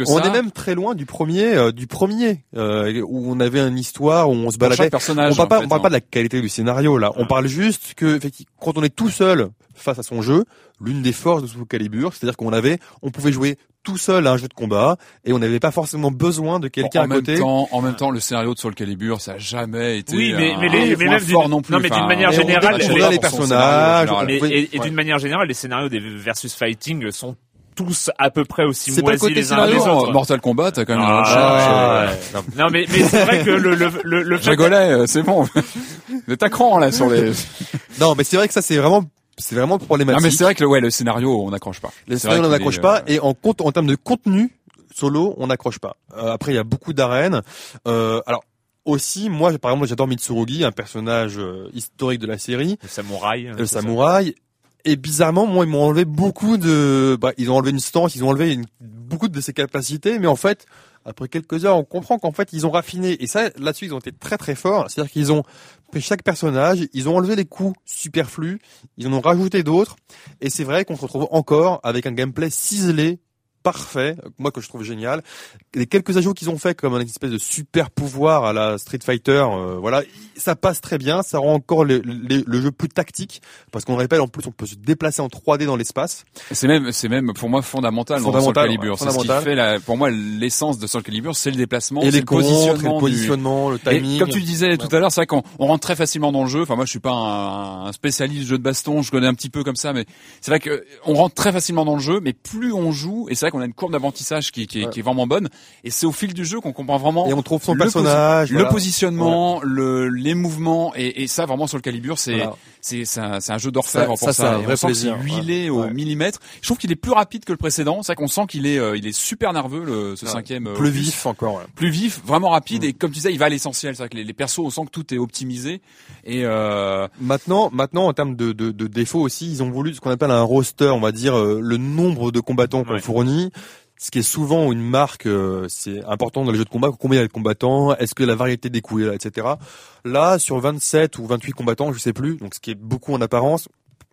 On ça. est même très loin du premier, euh, du premier euh, où on avait une histoire où on se Pour baladait. chaque personnage. on pas, on parle pas de la qualité du scénario là. On parle juste que quand on est tout seul face à son jeu, l'une des forces de Soul Calibur, c'est-à-dire qu'on avait, on pouvait jouer tout seul à un jeu de combat et on n'avait pas forcément besoin de quelqu'un en à côté. Même temps, en même temps, le scénario de Soul Calibur, ça a jamais été. Oui, mais- un- mais les- un mais même fort non plus. non, mais d'une manière générale, les- les les personnages. Mais- et, et ouais. d'une manière générale, les scénarios des versus fighting sont tous à peu près aussi C'est pas le moisis côté les uns les scénario, autres. Mortal Kombat, t'as quand même Ah, un charge. ouais. Non mais, mais c'est vrai que le, le, le, le Je fait rigolais, euh, c'est bon. [LAUGHS] Le tacran là sur les. [LAUGHS] Non, mais c'est vrai que ça c'est vraiment, c'est vraiment problématique. Non mais c'est vrai que le, ouais, le scénario, on n'accroche pas. Vrai scénarios on n'accroche pas euh, et en compte en termes de contenu solo on n'accroche pas. Euh, après il y a beaucoup d'arènes. Euh, alors aussi moi par exemple j'adore Mitsurugi un personnage euh, historique de la série, le samouraï, le c'est ça. samouraï. Et bizarrement moi ils m'ont enlevé beaucoup de, bah, ils ont enlevé une stance, ils ont enlevé une- beaucoup de ses capacités, mais en fait après quelques heures on comprend qu'en fait ils ont raffiné et ça là-dessus ils ont été très très forts. C'est-à-dire qu'ils ont pris chaque personnage, ils ont enlevé les coups superflus, ils en ont rajouté d'autres. Et c'est vrai qu'on se retrouve encore avec un gameplay ciselé, parfait, moi que je trouve génial. Les quelques ajouts qu'ils ont fait comme une espèce de super pouvoir à la Street Fighter, euh, voilà, ça passe très bien, ça rend encore le, le- le jeu plus tactique, parce qu'on rappelle en plus on peut se déplacer en 3D dans l'espace. C'est même, c'est même pour moi fondamental, dans Fondamental, Soul Calibur. C'est ce qui fait la, pour moi l'essence de Soul Calibur, c'est le déplacement, et les le contres, et positionnement, le du- positionnement, le Et timing. comme tu disais tout à l'heure, c'est vrai qu'on on rentre très facilement dans le jeu. Enfin, moi, je suis pas un, un spécialiste de jeu de baston. Je connais un petit peu comme ça, mais c'est vrai que on rentre très facilement dans le jeu. Mais plus on joue, et c'est vrai qu'on a une courbe d'apprentissage qui, qui, est- qui est vraiment bonne. Et c'est au fil du jeu qu'on comprend vraiment Et on trouve son le personnage, posi- voilà. le positionnement, le, les mouvements, et, et ça vraiment sur le Calibur, c'est Voilà. c'est un, jeu d'orfèvre pour ça, ça. un on sent c'est huilé ouais. au millimètre. Je trouve qu'il est plus rapide que le précédent. C'est vrai qu'on sent qu'il est euh, il est super nerveux le ce cinquième. euh, Plus opus. vif encore. plus vif, vraiment rapide et comme tu disais, il va à l'essentiel. C'est vrai que les, les persos, on sent que tout est optimisé et euh, Maintenant, maintenant, en termes de, de, de défauts aussi, ils ont voulu ce qu'on appelle un roster, on va dire euh, le nombre de combattants qu'on Ouais. fournit. Ce qui est souvent une marque, euh, c'est important dans les jeux de combat. Combien il y a de combattants Est-ce que la variété des coups est là, etc. Là, sur 27 ou 28 combattants, je sais plus. Donc, ce qui est beaucoup en apparence,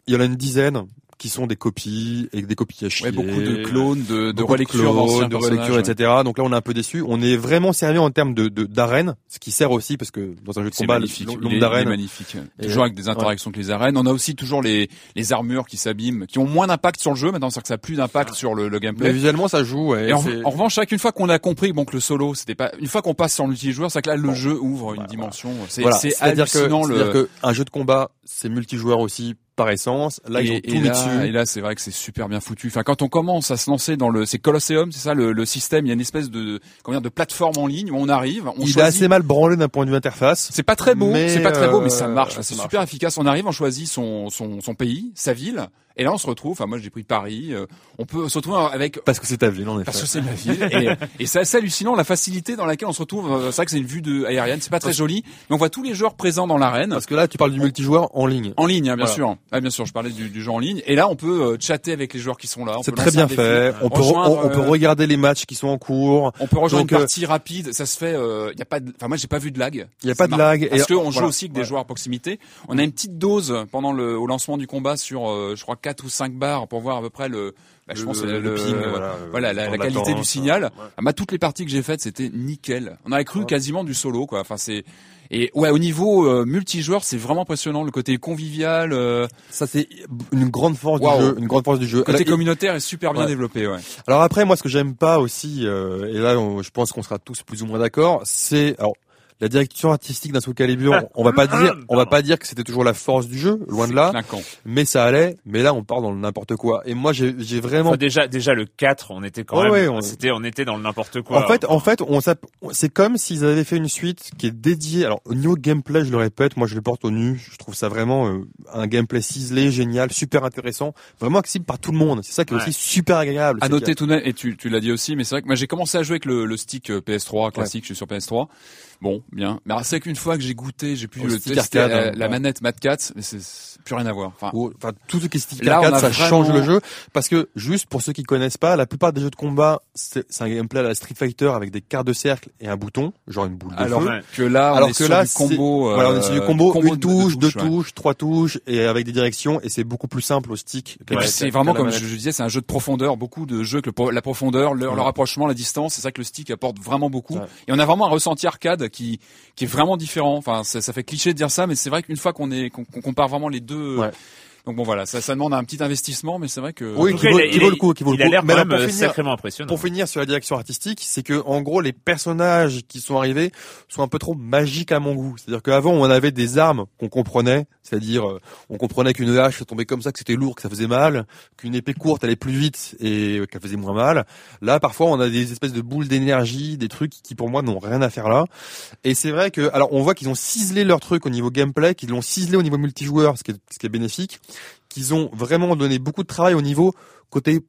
il y en a une dizaine qui sont des copies et des copies à chier. ouais, beaucoup de clones, de, de relectures clones, de relectures, ouais. etc. Donc là, on est un peu déçu. On est vraiment servi en termes de d'arène, ce qui sert aussi parce que dans un jeu de combat, magnifique. le d'arènes. magnifique. Et- toujours avec des interactions avec les arènes. On a aussi toujours les, les armures qui s'abîment, qui ont moins d'impact sur le jeu. Maintenant, c'est que ça a plus d'impact sur le, le Mais gameplay. visuellement, ça joue. ouais, Et en, en revanche, chaque une fois qu'on a compris bon, que le solo, c'était pas une fois qu'on passe sur le multijoueur, c'est que là le jeu ouvre une dimension. C'est voilà. C'est-à-dire le. c'est-à-dire que un jeu de combat, c'est multijoueur aussi par essence. Là, ils ont et, tout et mis là, dessus. et là, c'est vrai que c'est super bien foutu. Enfin, quand on commence à se lancer dans le, c'est Colosseum, c'est ça le, le système. Il y a une espèce de, comment dire, de plateforme en ligne où on arrive, on Il est assez mal branlé d'un point de vue interface. C'est pas très beau, Mais, c'est pas très beau, mais ça euh, marche. ça c'est super efficace. On arrive, on choisit son, son, son pays, sa ville, et là on se retrouve. Enfin, moi j'ai pris Paris. euh, on peut se retrouver avec Parce que c'est ta ville, en effet. parce que c'est ma ville. Et, et c'est assez hallucinant la facilité dans laquelle on se retrouve. Euh, C'est vrai que c'est une vue de aérienne, c'est pas très joli, mais on voit tous les joueurs présents dans l'arène. Parce que là, tu parles du multijoueur en ligne. En ligne, hein, bien Voilà. sûr. Ah, bien sûr, je parlais du, du jeu en ligne. Et là, on peut euh, chatter avec les joueurs qui sont là. C'est très bien fait. On peut, on, on peut euh, regarder les matchs qui sont en cours. On peut rejoindre Donc, une euh, partie rapide. Ça se fait. Il y a pas. Enfin, moi, j'ai pas vu de lag. Il y a pas de lag. Parce qu'on joue voilà. aussi avec des Ouais. joueurs à proximité. On a une petite dose pendant le au lancement du combat sur, euh, je crois, 4 ou 5 barres pour voir à peu près le. bah, je Le- pense le le, ping, le- voilà, voilà, le la, qualité du signal. ouais. Ah, bah, toutes les parties que j'ai faites, c'était nickel. On aurait cru Ouais. quasiment du solo, quoi. Enfin, c'est et ouais, au niveau euh, multijoueur, c'est vraiment impressionnant. Le côté convivial, euh, Ça, c'est une grande force du jeu. Une grande force du jeu. le côté Alors, communautaire est super bien Ouais. développé. Ouais. Alors après, moi, ce que j'aime pas aussi, euh, et là, on- je pense qu'on sera tous plus ou moins d'accord, c'est alors la direction artistique d'un Soul Calibur. On va pas dire, [LAUGHS] on va pas dire que c'était toujours la force du jeu, loin de là, clinquant. mais ça allait. Mais là, on part dans le n'importe quoi. Et moi, j'ai j'ai vraiment Enfin, déjà, déjà le 4, on était quand Ouais, même, ouais, on- c'était, on était dans le n'importe quoi. En fait, en fait, on s'app- c'est comme s'ils avaient fait une suite qui est dédiée. Alors au niveau gameplay, je le répète, moi je le porte au nu. Je trouve ça vraiment euh, un gameplay ciselé, génial, super intéressant, vraiment accessible par tout le monde. C'est ça qui est Ouais. aussi super agréable. À noter tout de même, et tu, tu l'as dit aussi, mais c'est vrai que moi j'ai commencé à jouer avec le, le stick euh, PS3 classique, je suis sur PS3. Bon, bien. Mais c'est qu'une fois que j'ai goûté, j'ai pu Au le tester, arcade, euh, hein, la ouais. manette Mad 4, mais c'est plus rien à voir. Enfin, ou- Enfin, tout ce qui est stick Là, arcade, a ça vraiment- change le jeu parce que juste pour ceux qui connaissent pas, la plupart des jeux de combat, c'est un gameplay à la Street Fighter avec des quarts de cercle et un bouton, genre une boule de alors feu. Ouais. que là, on Alors est que sur là, du combo. voilà, on est sur du euh, combo, combo une touche, deux touches, ouais. trois touches, et avec des directions, et c'est beaucoup plus simple au stick. C'est vraiment comme je, je disais, c'est un jeu de profondeur. Beaucoup de jeux que le la profondeur, le, le Ouais. rapprochement, la distance, c'est ça que le stick apporte vraiment beaucoup. Et on a vraiment un ressenti arcade qui qui est vraiment différent. Enfin, ça, ça fait cliché de dire ça, mais c'est vrai qu'une fois qu'on est qu'on compare vraiment les deux. Ouais. Donc bon voilà, ça, ça demande un petit investissement, mais c'est vrai que Oui, qui vaut- il qui le coup, qui vaut le il a coup. l'air même pour euh, finir- sacrément impressionnant. Pour finir sur la direction artistique, c'est que en gros les personnages qui sont arrivés sont un peu trop magiques à mon goût. C'est-à-dire qu'avant on avait des armes qu'on comprenait, c'est-à-dire euh, on comprenait qu'une hache tombait comme ça, que c'était lourd, que ça faisait mal, qu'une épée courte allait plus vite et qu'elle faisait moins mal. Là parfois on a des espèces de boules d'énergie, des trucs qui pour moi n'ont rien à faire là. Et c'est vrai que alors on voit qu'ils ont ciselé leur truc au niveau gameplay, qu'ils l'ont ciselé au niveau multijoueur, ce qui est, ce qui est bénéfique, qu'ils ont vraiment donné beaucoup de travail au niveau côté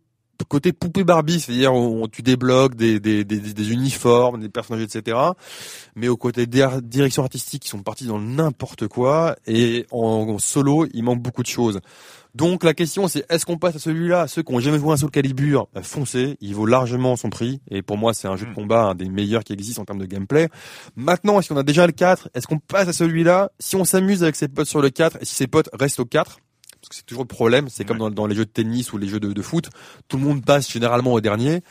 côté poupée Barbie, c'est-à-dire on, tu débloques des, des, des, des uniformes, des personnages, etc. Mais au côté dir- direction artistique, ils sont partis dans n'importe quoi et en, en solo, il manque beaucoup de choses. Donc la question c'est est-ce qu'on passe à celui-là? Ceux qui ont jamais joué un Soul Calibur, bah, foncez, il vaut largement son prix et pour moi c'est un jeu de combat un des meilleurs qui existent en termes de gameplay. Maintenant, est-ce qu'on a déjà le 4 Est-ce qu'on passe à celui-là? Si on s'amuse avec ses potes sur le 4 et si ses potes restent au 4 parce que c'est toujours le problème, c'est comme dans, dans les jeux de tennis ou les jeux de, de foot, tout le monde passe généralement au dernier.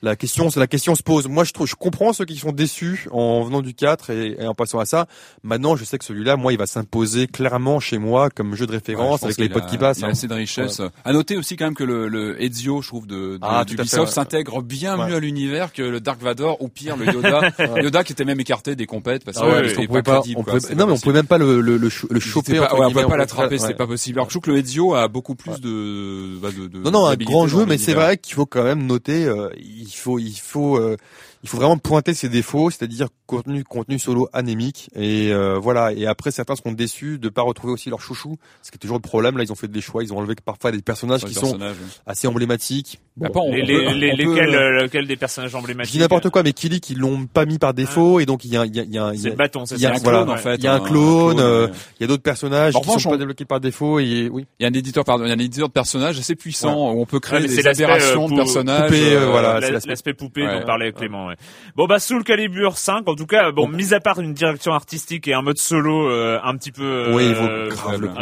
La question, c'est la question se pose. Moi, je trouve, je comprends ceux qui sont déçus en venant du 4 et, et en passant à ça. Maintenant, je sais que celui-là, moi, il va s'imposer clairement chez moi comme jeu de référence avec les potes a- qui passent. Il a hein. assez de richesse. À noter aussi quand même que le, le Ezio, je trouve, de, de Ah, ouais. s'intègre bien mieux à l'univers que le Dark Vador ou pire le Yoda. [LAUGHS] Yoda qui était même écarté des compètes parce Ah parce qu'on pouvait pas pas, crédible, on pouvait- non, mais on pouvait même pas le, le, le, le choper. On pouvait pas l'attraper, c'était pas possible. Alors je que le Ezio a beaucoup plus de, bah, de, de Non, non, un grand jeu, mais c'est vrai qu'il faut quand même noter, euh, il faut, il faut, euh, il faut vraiment pointer ses défauts, c'est-à-dire contenu, contenu solo anémique, et euh, voilà. Et après, certains seront déçus de pas retrouver aussi leur chouchou, ce qui est toujours le problème. Là, ils ont fait des choix, ils ont enlevé parfois des personnages qui sont assez emblématiques. Bon, Après, on- Les, on les, peut- lesquels, euh, lesquels des personnages je emblématiques dis n'importe quoi, mais Killy qui l'ont pas mis par défaut, et donc il y a, il y a, il y a, il y C'est a- le bâton, c'est il y a ça. un voilà, clone, en fait, il y a un un- un clone, euh, ouais. il y a d'autres personnages En qui revanche, sont pas on- débloqués par défaut, et oui. Il y a un éditeur, pardon, il y a un éditeur de personnages assez puissant où on peut créer Ouais, des aberrations euh, de personnages. poupée, euh, voilà. L'aspect- poupée Ouais. dont parlait Clément. Ouais. Bon bah Soul Calibur 5, en tout cas, bon, mis à part une direction artistique et un mode solo euh, un petit peu euh,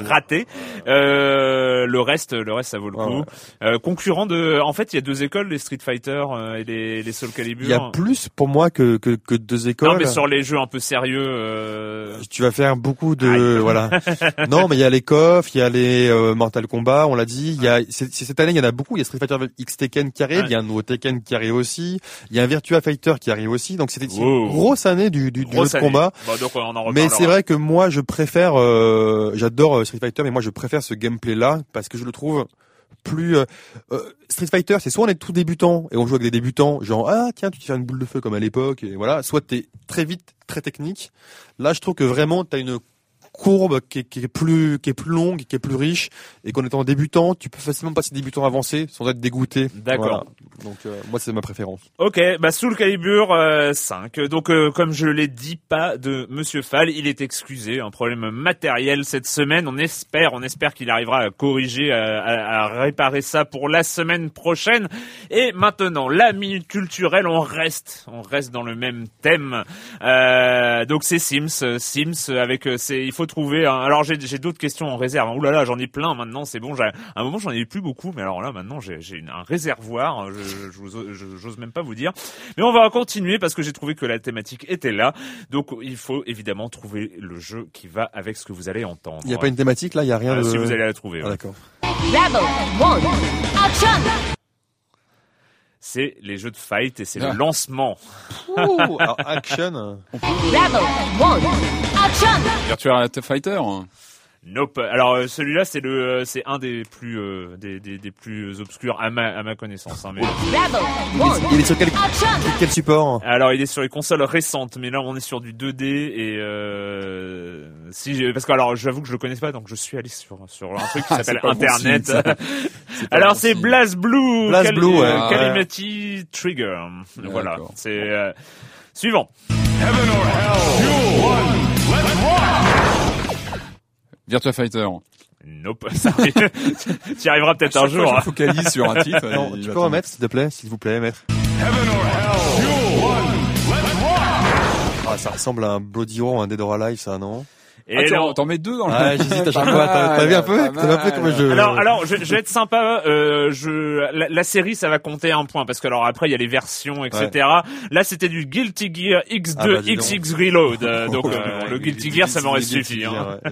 raté, euh, le reste, le reste ça vaut le Ouais, coup. ouais. Euh, concurrent de, en fait, il y a deux écoles, les Street Fighter euh, et les, les Soul Calibur. Il y a plus pour moi que que, que deux écoles. non mais sur les jeux un peu sérieux. Euh... Tu vas faire beaucoup de Aïe. voilà. [LAUGHS] non, mais il y a les KOF, il y a les euh, Mortal Kombat, on l'a dit. Il y a cette année, il y en a beaucoup. Il y a Street Fighter X Tekken qui arrive, Ouais. il y a un nouveau Tekken qui arrive aussi. Il y a un Virtua Fighter qui arrive aussi. Donc c'était Wow. une grosse année du, du, du jeu de combat. Bon, donc on en reparlera. Mais c'est vrai que moi, je préfère, euh, j'adore euh, Street Fighter, mais moi, je préfère ce gameplay-là parce que je le trouve plus euh, euh, Street Fighter. C'est soit on est tout débutant et on joue avec des débutants, genre ah tiens, tu fais une boule de feu comme à l'époque et voilà. Soit t'es très vite, très technique. Là, je trouve que vraiment t'as une courbe qui est, qui est plus qui est plus longue, qui est plus riche et qu'en étant débutant, tu peux facilement passer débutant avancé sans être dégoûté. D'accord. Voilà. Donc euh, moi, c'est ma préférence. Ok, bah Soul Calibur euh, 5. Donc euh, comme je l'ai dit, pas de Monsieur Fall, il est excusé, un problème matériel cette semaine. On espère, on espère qu'il arrivera à corriger, à, à- à réparer ça pour la semaine prochaine. Et maintenant, la minute culturelle, on reste, on reste dans le même thème. Euh, donc c'est Sims, euh, Sims avec, euh, c'est, il faut trouver. un- alors j'ai, j'ai d'autres questions en réserve. Ouh là là, j'en ai plein maintenant. C'est bon. j'ai- À un moment j'en ai plus beaucoup, mais alors là maintenant j'ai, un réservoir. Je- j'ose même pas vous dire. Mais on va continuer parce que j'ai trouvé que la thématique était là. Donc il faut évidemment trouver le jeu qui va avec ce que vous allez entendre. Il n'y a pas une thématique là, il y a rien Euh, de. Si vous allez la trouver. Ah, ouais. d'accord. C'est les jeux de fight et c'est Ah. le lancement. [LAUGHS] Ouh, alors action. Rebel One, action! Virtua Fighter. Nope. Alors euh, celui-là c'est le euh, c'est un des plus euh, des, des, des plus obscurs à ma à ma connaissance. Hein, mais One, Il est sur quel, quel support alors il est sur les consoles récentes, mais là on est sur du 2D et euh, si parce que alors j'avoue que je le connais pas donc je suis allé sur sur un truc qui Ah, s'appelle bon Internet. signe, [LAUGHS] alors bon c'est. Blaze Blue, Cali- Blue, ouais. euh, Ah, Calamity Trigger. Voilà. C'est euh, suivant. Virtua Fighter. Nope. [LAUGHS] Ça arrive. tu y arriveras peut-être un jour. Je hein. focalise sur un titre. [LAUGHS] Non, tu peux remettre, s'il te plaît, s'il vous plaît, maître. Ah, ça ressemble à un Bloody Roar, un Dead or Alive, ça, non? Et Ah, non. t'en- mets deux dans le. Ah, j'hésite à chaque fois. T'as vu un peu T'as vu un peu comment je... Alors, alors, je, je vais être sympa. Euh, je, la, la série, ça va compter un point parce que alors après, il y a les versions, etc. Là, c'était du Guilty Gear X2 Ah bah. XX Reload. euh, [LAUGHS] donc, euh, ouais, le il- Guilty il- Gear, ça m'aurait suffi. hein. ouais.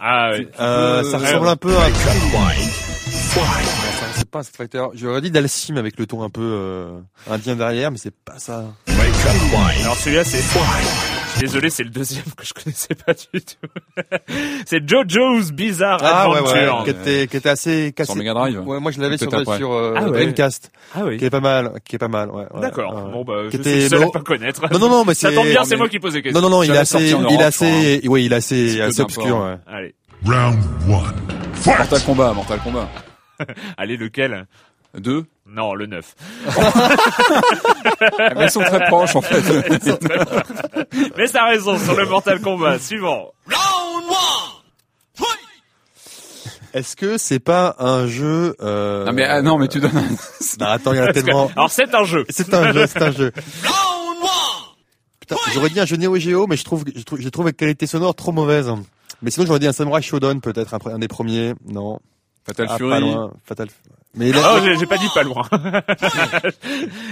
Ah, oui. Euh, ça ressemble un peu à... Non, c'est pas un Street Fighter. J'aurais dit Dalsim avec le ton un peu euh, indien derrière, mais c'est pas ça. Alors celui-là, c'est. Je suis désolé, c'est le deuxième que je connaissais pas du tout. [LAUGHS] c'est JoJo's Bizarre Ah ouais, Adventure. ouais, qui était, qui était assez cassé. Sur Mega Drive. Ouais, moi je l'avais sur, euh, Ah ouais. Dreamcast, Ah oui. qui est pas mal, qui est pas mal. Ouais, ouais, D'accord. ouais. Bon bah, Qui je suis était le seul à low. pas connaître. Non, non, non, mais [LAUGHS] Ça tombe bien, non, c'est mais- moi qui pose les Non, questions. non, non, il est Jamais assez, sorti en il est assez, oui, il est assez, obscur. d'import. Ouais. Allez, Round one. Mortal Kombat, Mortal Kombat. [LAUGHS] allez, lequel? Deux? Non, le 9. [LAUGHS] Ah, mais elles sont très proches en fait. [LAUGHS] Mais t'as raison sur le Mortal Kombat. Suivant. Est-ce que c'est pas un jeu euh... non mais ah, non mais tu donnes. un- Non, attends, il y en a tellement. Alors c'est un jeu. C'est un jeu, c'est un jeu. Putain, j'aurais dit un jeu Neo Geo, mais je trouve, je trouve, je trouve la qualité sonore trop mauvaise. Mais sinon, j'aurais dit un Samurai Shodown, peut-être, un, un des premiers. Non. Fatal Ah, Fury. pas loin. Fatal. Mais là, Oh, j'ai pas dit pas loin. [LAUGHS]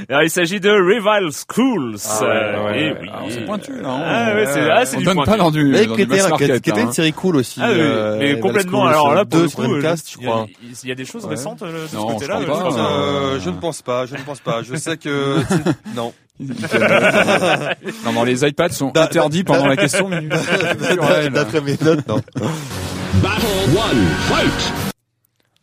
Alors, il s'agit de Rival Schools. Ah ouais, Euh, ouais, eh ouais. oui. Alors, c'est pointu hein. Ah ouais, c'est ah, c'est On du donne pointu. pas dans du, mais dans qui était, qui était hein. une série cool aussi. Ah oui, euh, mais complètement. Schools, Alors là, pour deux coup, euh, je il y a- crois. il y a des choses Ouais. récentes euh, de ce Non, côté-là. je je je ne pense pas, je ne pense pas. Je sais que [LAUGHS] non. [LAUGHS] non, non, les iPads sont interdits da- pendant la question. D'après mes notes, non. Battle one, fight!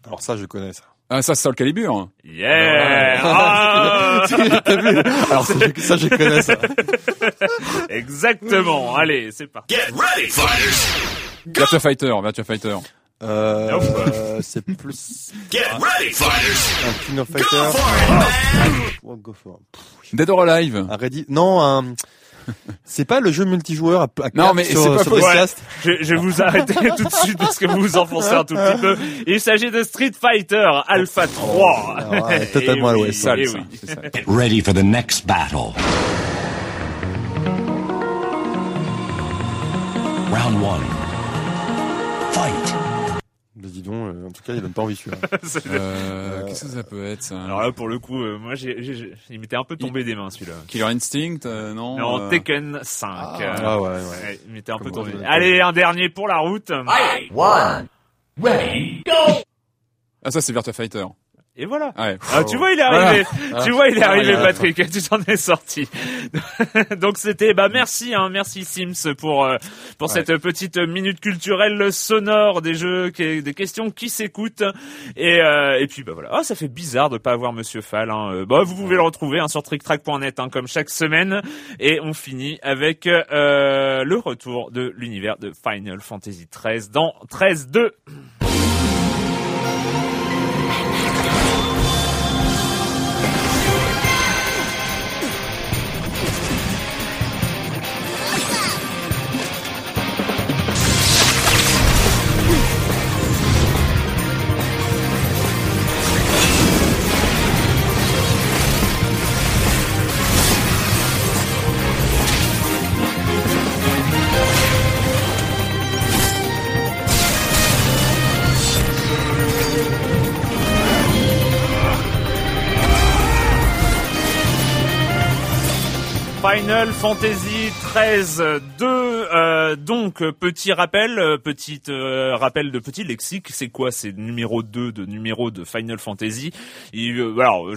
Alors ça, je connais ça. Ah, ça, c'est Soul Calibur. Yeah Ah [LAUGHS] T'as vu Alors ça, je- ça, je connais ça. [LAUGHS] Exactement. Allez, c'est parti. Get ready, fighters! Virtua Fighter, Virtua Fighter. Euh, euh, c'est plus Get ready, fighters! un King of Go Fighters. for it, man! Oh, go for it. Dead or Alive. Un Reddit. Non, un c'est pas le jeu multijoueur à, à non, mais sur, pas sur ouais, je, je, vous arrêter [LAUGHS] tout de suite parce que vous vous enfoncez un tout petit peu. Il s'agit de Street Fighter Alpha 3. Alors, ah, ouais, totalement à l'ouest. Oui, oui. Ready for the next battle. Round 1. Mais dis donc, euh, en tout cas, il donne pas envie celui-là. [LAUGHS] Euh, qu'est-ce que ça peut être, ça? Alors là, pour le coup, euh, moi, j'ai, j'ai- j'ai- il m'était un peu tombé des mains celui-là. Killer Instinct, euh, non? Non, euh, Tekken 5. euh, Ah ouais, ouais. ouais, il m'était un peu tombé. Allez, un dernier pour la route. One, ready, go! Ah, ça, c'est Virtua Fighter. Et voilà. Ouais. Ah, tu vois, il est Voilà. arrivé. Tu vois, il est arrivé, Patrick. Tu t'en es sorti. [LAUGHS] Donc c'était, bah merci, hein, merci Sims pour euh, pour Ouais. cette petite minute culturelle sonore des jeux, des questions qui s'écoutent. Et euh, et puis bah voilà. Oh, ça fait bizarre de pas avoir Monsieur Fall. Hein. Euh, Bah vous pouvez le retrouver hein, sur tricktrack.net hein, comme chaque semaine. Et on finit avec euh, le retour de l'univers de Final Fantasy XIII dans 13 2. Final Fantasy 13 2 euh, donc petit rappel euh, petite euh, rappel de petit lexique c'est quoi c'est numéro 2 de numéro de Final Fantasy? Euh, alors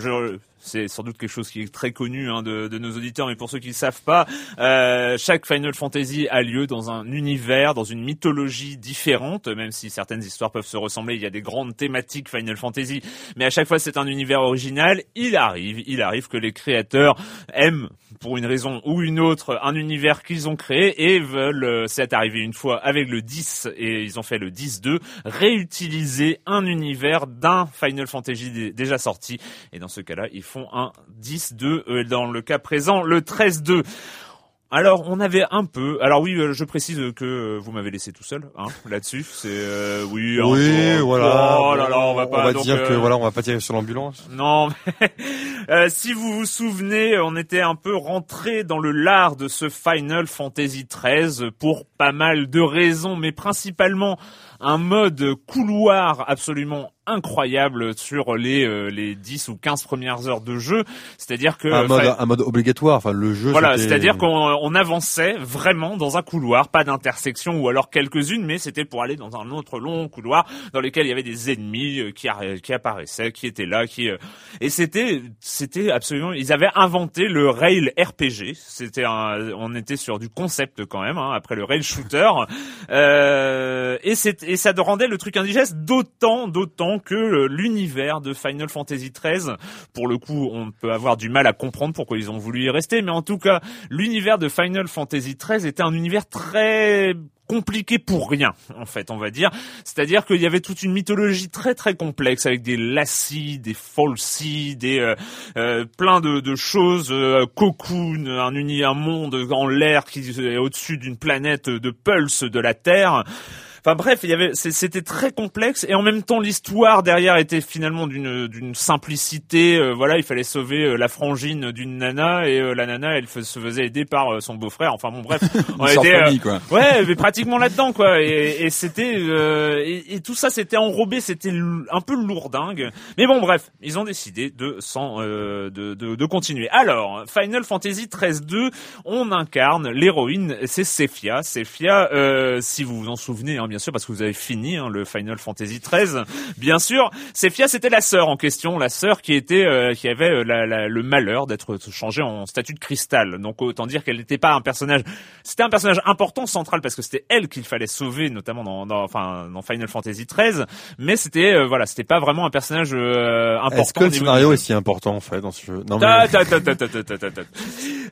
c'est sans doute quelque chose qui est très connu hein, de, de nos auditeurs, mais pour ceux qui ne savent pas, euh, chaque Final Fantasy a lieu dans un univers, dans une mythologie différente, même si certaines histoires peuvent se ressembler. Il y a des grandes thématiques Final Fantasy, mais à chaque fois c'est un univers original. Il arrive, il arrive que les créateurs aiment, pour une raison ou une autre, un univers qu'ils ont créé et veulent, euh, c'est arrivé une fois avec le 10 et ils ont fait le 10-2, réutiliser un univers d'un Final Fantasy dé- déjà sorti. Et dans ce cas-là, ils font un 10-2, euh, dans le cas présent, le 13-2. Alors, on avait un peu. Alors oui, euh, je précise que euh, vous m'avez laissé tout seul hein, [LAUGHS] là-dessus. C'est euh, oui. un Oui, voilà. Oh là là, on va pas. donc, dire que euh, voilà, on va pas tirer sur l'ambulance. non, [LAUGHS] mais, euh, si vous vous souvenez, on était un peu rentré dans le lard de ce Final Fantasy XIII pour pas mal de raisons, mais principalement un mode couloir absolument incroyable sur les euh, les 10 ou 15 premières heures de jeu, c'est-à-dire que un mode, un mode obligatoire. Enfin, le jeu. voilà, c'est-à-dire qu'on on avançait vraiment dans un couloir, pas d'intersection ou alors quelques-unes, mais c'était pour aller dans un autre long couloir dans lequel il y avait des ennemis euh, qui, qui apparaissaient, qui étaient là, qui euh, et c'était c'était absolument. Ils avaient inventé le rail RPG. C'était un, on était sur du concept quand même hein, après le rail shooter, euh, et c'est et ça rendait le truc indigeste d'autant d'autant que l'univers de Final Fantasy XIII, pour le coup, on peut avoir du mal à comprendre pourquoi ils ont voulu y rester, mais en tout cas, l'univers de Final Fantasy XIII était un univers très compliqué pour rien, en fait, on va dire. C'est-à-dire qu'il y avait toute une mythologie très très complexe avec des lacis, des falsies, des euh, euh, plein de, de choses, euh, cocoon, un uni, un monde en l'air qui est au-dessus d'une planète de pulse de la Terre. Enfin bref, il y avait, c'était très complexe et en même temps l'histoire derrière était finalement d'une d'une simplicité. euh, voilà, il fallait sauver euh, la frangine d'une nana et euh, la nana, elle se faisait aider par euh, son beau-frère. Enfin bon bref, [LAUGHS] on était, euh, famille, quoi. ouais, mais pratiquement là-dedans quoi. Et, et c'était euh, et, et tout ça c'était enrobé, c'était un peu lourdingue. Mais bon bref, ils ont décidé de euh, de, de de continuer. Alors Final Fantasy 13-2, on incarne l'héroïne, c'est Sephia. Sephia, euh, si vous vous en souvenez, hein, bien sûr, parce que vous avez fini hein, le Final Fantasy 13, bien sûr. Sephia, c'était la sœur en question, la sœur qui était euh, qui avait euh, la- la- le malheur d'être changée en statue de cristal. Donc autant dire qu'elle n'était pas un personnage. C'était un personnage important, central, parce que c'était elle qu'il fallait sauver, notamment dans, dans enfin dans Final Fantasy 13. Mais c'était euh, voilà, c'était pas vraiment un personnage euh, important. Est-ce que le scénario est si important en fait dans ce jeu? Non mais.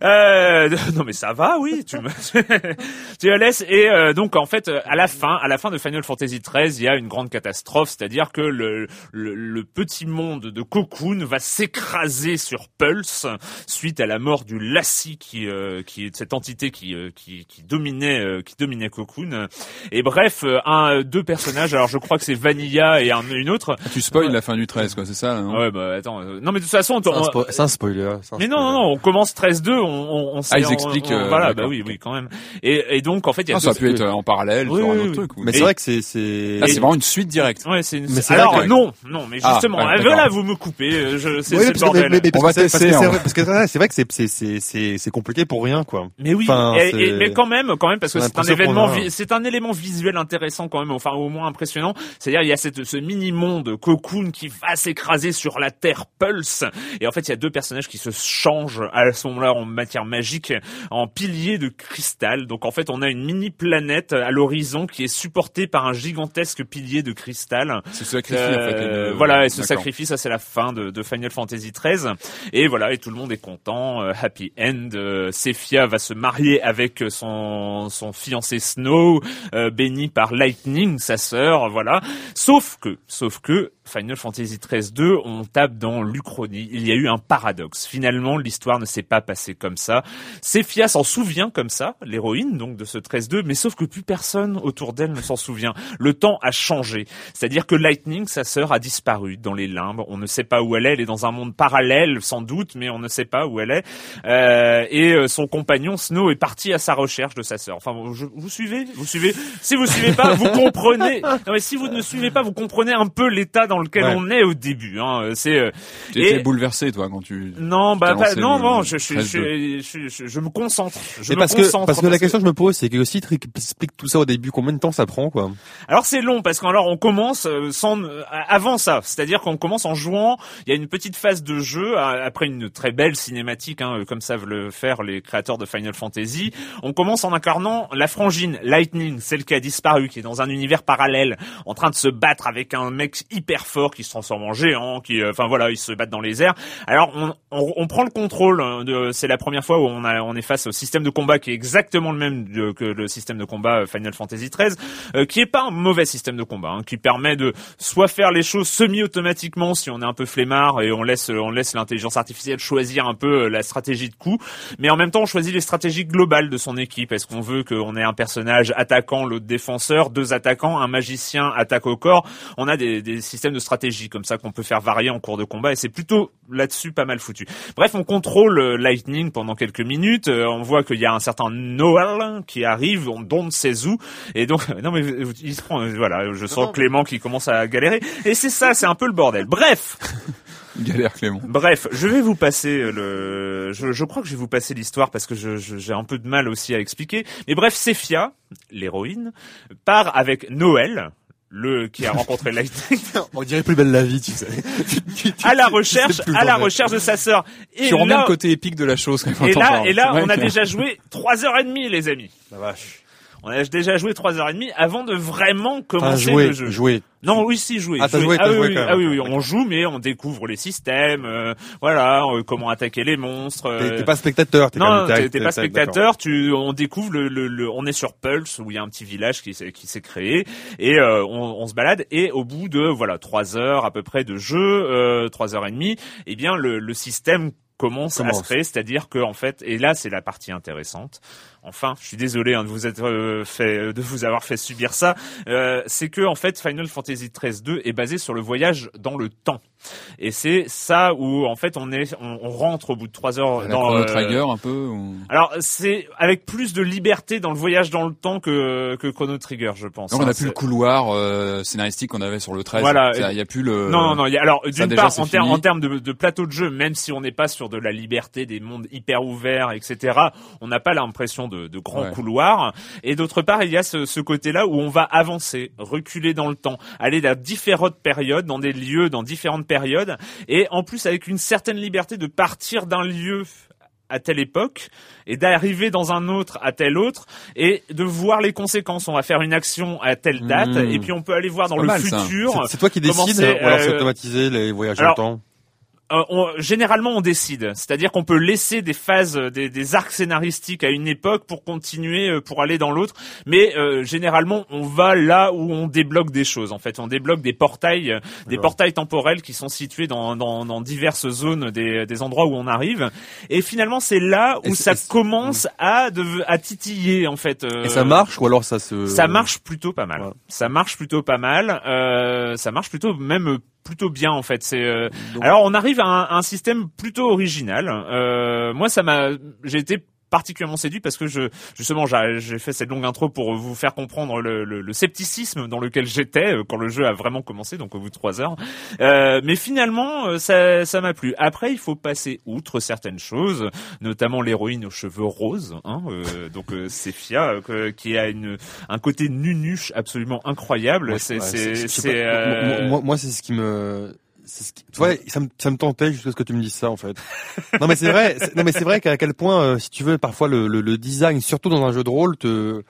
Euh, non mais ça va, oui, tu me, [LAUGHS] tu la laisses. Et euh, donc en fait, à la fin, à la fin de Final Fantasy XIII, il y a une grande catastrophe, c'est-à-dire que le, le, le petit monde de Cocoon va s'écraser sur Pulse suite à la mort du Lassie, qui, euh, qui est cette entité qui, euh, qui, qui dominait, euh, qui dominait Cocoon. Et bref, euh, un, deux personnages. Alors je crois que c'est Vanilla et un, une autre. Tu spoil la fin du 13, quoi, c'est ça, non Ouais, bah attends. euh, non mais de toute façon, c'est un, spo- c'est un spoiler. un mais non, spoiler. non, non, on commence 13-2, on, on, on sait- Ah, ils on- expliquent, on- euh, voilà, bah oui, oui, quand même. Et, et donc, en fait, il y a Ah, ça a pu être euh, en parallèle Oui, sur un oui, autre oui. truc. Mais c'est vrai que c'est c'est Là, c'est vraiment une suite directe. Ouais, c'est une... Mais c'est Alors, vrai que- non, non, mais Ah, justement, ouais, d'accord. voilà, vous me coupez, euh, je, c'est Oui, bordel. mais- mais- On parce va que c'est- parce que tester, c'est hein. vrai- parce que c'est vrai- c'est vrai que c'est c'est c'est c'est c'est compliqué pour rien quoi. Mais oui, Enfin, et- c'est- et- mais quand même, quand même, parce que c'est un événement, vi- c'est un élément visuel intéressant quand même, enfin au moins impressionnant. C'est-à-dire il y a cette, ce mini monde cocoon qui va s'écraser sur la Terre Pulse, et en fait il y a deux personnages qui se changent à ce moment-là en matière magique, en piliers de cristal. Donc en fait on a une mini planète à l'horizon qui est supportée par un gigantesque pilier de cristal. C'est ce sacrifice, en fait. Euh, voilà, et ce D'accord. sacrifice, ça c'est la fin de, de Final Fantasy XIII. Et voilà, et tout le monde est content. euh, happy end. Euh, Sephia va se marier avec son son fiancé Snow, béni par Lightning, sa sœur. Voilà. Sauf que, sauf que Final Fantasy XIII 2, on tape dans l'Uchronie. Il y a eu un paradoxe. Finalement, l'histoire ne s'est pas passée comme ça. Sephia s'en souvient comme ça, l'héroïne donc de ce 13-2, mais sauf que plus personne autour d'elle ne s'en souvient. Le temps a changé. C'est-à-dire que Lightning, sa sœur, a disparu dans les limbes. On ne sait pas où elle est. Elle est dans un monde parallèle, sans doute, mais on ne sait pas où elle est. Euh, et euh, son compagnon Snow est parti à sa recherche de sa sœur. Enfin, vous, je- vous suivez? Vous suivez? Si vous suivez pas, vous comprenez. Non, mais si vous ne suivez pas, vous comprenez un peu l'état dans lequel Ouais. on est au début. Hein. C'est euh, Tu et- étais bouleversé, toi, quand tu... non, bah non, le- non, je, je, 13-2. je, je, je- je me concentre. Je me parce concentre que parce que la question que je me pose c'est que aussi tu expliques tout ça au début combien de temps ça Alors c'est long parce qu'alors on commence euh, sans euh, avant ça, c'est-à-dire qu'on commence en jouant. Il y a une petite phase de jeu euh, après une très belle cinématique, hein, comme savent le faire les créateurs de Final Fantasy. On commence en incarnant la frangine Lightning, celle qui a disparu, qui est dans un univers parallèle, en train de se battre avec un mec hyper fort qui se transforme en géant, qui, enfin voilà, ils se battent dans les airs. Alors on, on, on prend le contrôle. de- C'est la première fois où on, a, on est face au système de combat qui est exactement le même que le système de combat Final Fantasy XIII, euh, qui est pas un mauvais système de combat, hein, qui permet de soit faire les choses semi-automatiquement si on est un peu flemmard et on laisse on laisse l'intelligence artificielle choisir un peu euh, la stratégie de coup, mais en même temps on choisit les stratégies globales de son équipe. Est-ce qu'on veut qu'on ait un personnage attaquant, l'autre défenseur, deux attaquants, un magicien attaque au corps? On a des, des systèmes de stratégie comme ça qu'on peut faire varier en cours de combat et c'est plutôt là-dessus pas mal foutu. Bref, on contrôle euh, Lightning pendant quelques minutes. euh, on voit qu'il y a un certain Noël qui arrive, on ne sait où. Et donc, [LAUGHS] non mais euh, il se prend, euh, voilà, je sens Clément qui commence à galérer. Et c'est ça, c'est un peu le bordel. Bref, [LAUGHS] Galère, Clément. bref, je vais vous passer le. Je, je crois que je vais vous passer l'histoire parce que je- je- j'ai un peu de mal aussi à expliquer. Mais bref, Sephia, l'héroïne, part avec Noël. Le qui a rencontré Lightning [LAUGHS] On dirait plus belle la vie tu sais. à la [LAUGHS] recherche, à la recherche de sa sœur. Et Tu rends bien là, le côté épique de la chose, quand et là, et là, on a déjà joué trois heures et demie, les amis. La vache. On a déjà joué trois heures et demie avant de vraiment commencer jouer le jeu. jouer. Non, oui, si, jouer. Ah, jouer. joué, t'as oui, joué oui, quand même. ah oui, oui, on joue, mais on découvre les systèmes, euh, voilà, euh, comment attaquer les monstres. T'es euh, t'es pas spectateur t'es non, t'es pas spectateur. Tu, on découvre le, le, le- on est sur Pulse où il y a un petit village qui s'est qui s'est créé et euh, on, on se balade et au bout de voilà trois heures à peu près de jeu, euh, trois heures et demie, eh bien le, le système commence, à Commence. se créer, c'est-à-dire que en fait, et là c'est la partie intéressante. Enfin, je suis désolé hein, de vous être euh, fait, de vous avoir fait subir ça. euh, c'est que en fait, Final Fantasy XIII 2 est basé sur le voyage dans le temps, et c'est ça où en fait on est, on, on rentre au bout de trois heures La dans Chrono euh, Trigger un peu. ou- Alors c'est avec plus de liberté dans le voyage dans le temps que que Chrono Trigger, je pense. Donc on hein. a plus le couloir euh, scénaristique qu'on avait sur le 13. Voilà. Il y a plus le. Non, non, non. il y a- alors, d'une part, en, ter- en termes de, de plateau de jeu, même si on n'est pas sur de la liberté, des mondes hyper ouverts, etc., on n'a pas l'impression de, de grands Ouais. couloirs. Et d'autre part, il y a ce, ce côté-là où on va avancer, reculer dans le temps, aller dans différentes périodes, dans des lieux, dans différentes périodes, et en plus avec une certaine liberté de partir d'un lieu à telle époque et d'arriver dans un autre à tel autre et de voir les conséquences. On va faire une action à telle date Mmh. et puis on peut aller voir dans le mal, futur. C'est- toi qui décides ou alors c'est euh, automatisé les voyages dans le temps? On- généralement, on décide. C'est-à-dire qu'on peut laisser des phases, euh, des, des arcs scénaristiques à une époque pour continuer, euh, pour aller dans l'autre. Mais euh, généralement, on va là où on débloque des choses. En fait, on débloque des portails, euh, des portails temporels qui sont situés dans, dans, dans diverses zones des, des endroits où on arrive. Et finalement, c'est là où Et ça commence à, de, à titiller, en fait. euh, Et ça marche ou alors ça se ça marche plutôt pas mal. Ouais. Ça marche plutôt pas mal. Euh, ça marche plutôt même euh, plutôt bien en fait. C'est euh, alors on arrive à un, un système plutôt original. Euh, moi ça m'a j'ai été particulièrement séduit parce que je justement j'ai fait cette longue intro pour vous faire comprendre le, le- le scepticisme dans lequel j'étais euh, quand le jeu a vraiment commencé donc au bout de trois heures. Euh, mais finalement euh, ça ça m'a plu. Après il faut passer outre certaines choses notamment l'héroïne aux cheveux roses hein, euh, donc euh, Sephia euh, qui a une un côté nunuche absolument incroyable. C'est euh, moi- moi, moi, c'est ce qui me ce qui tu vois ça me ça me tentait jusqu'à ce que tu me dises ça en fait [LAUGHS] non mais c'est vrai non mais c'est vrai qu'à quel point euh, si tu veux parfois le, le, le design surtout dans un jeu de rôle te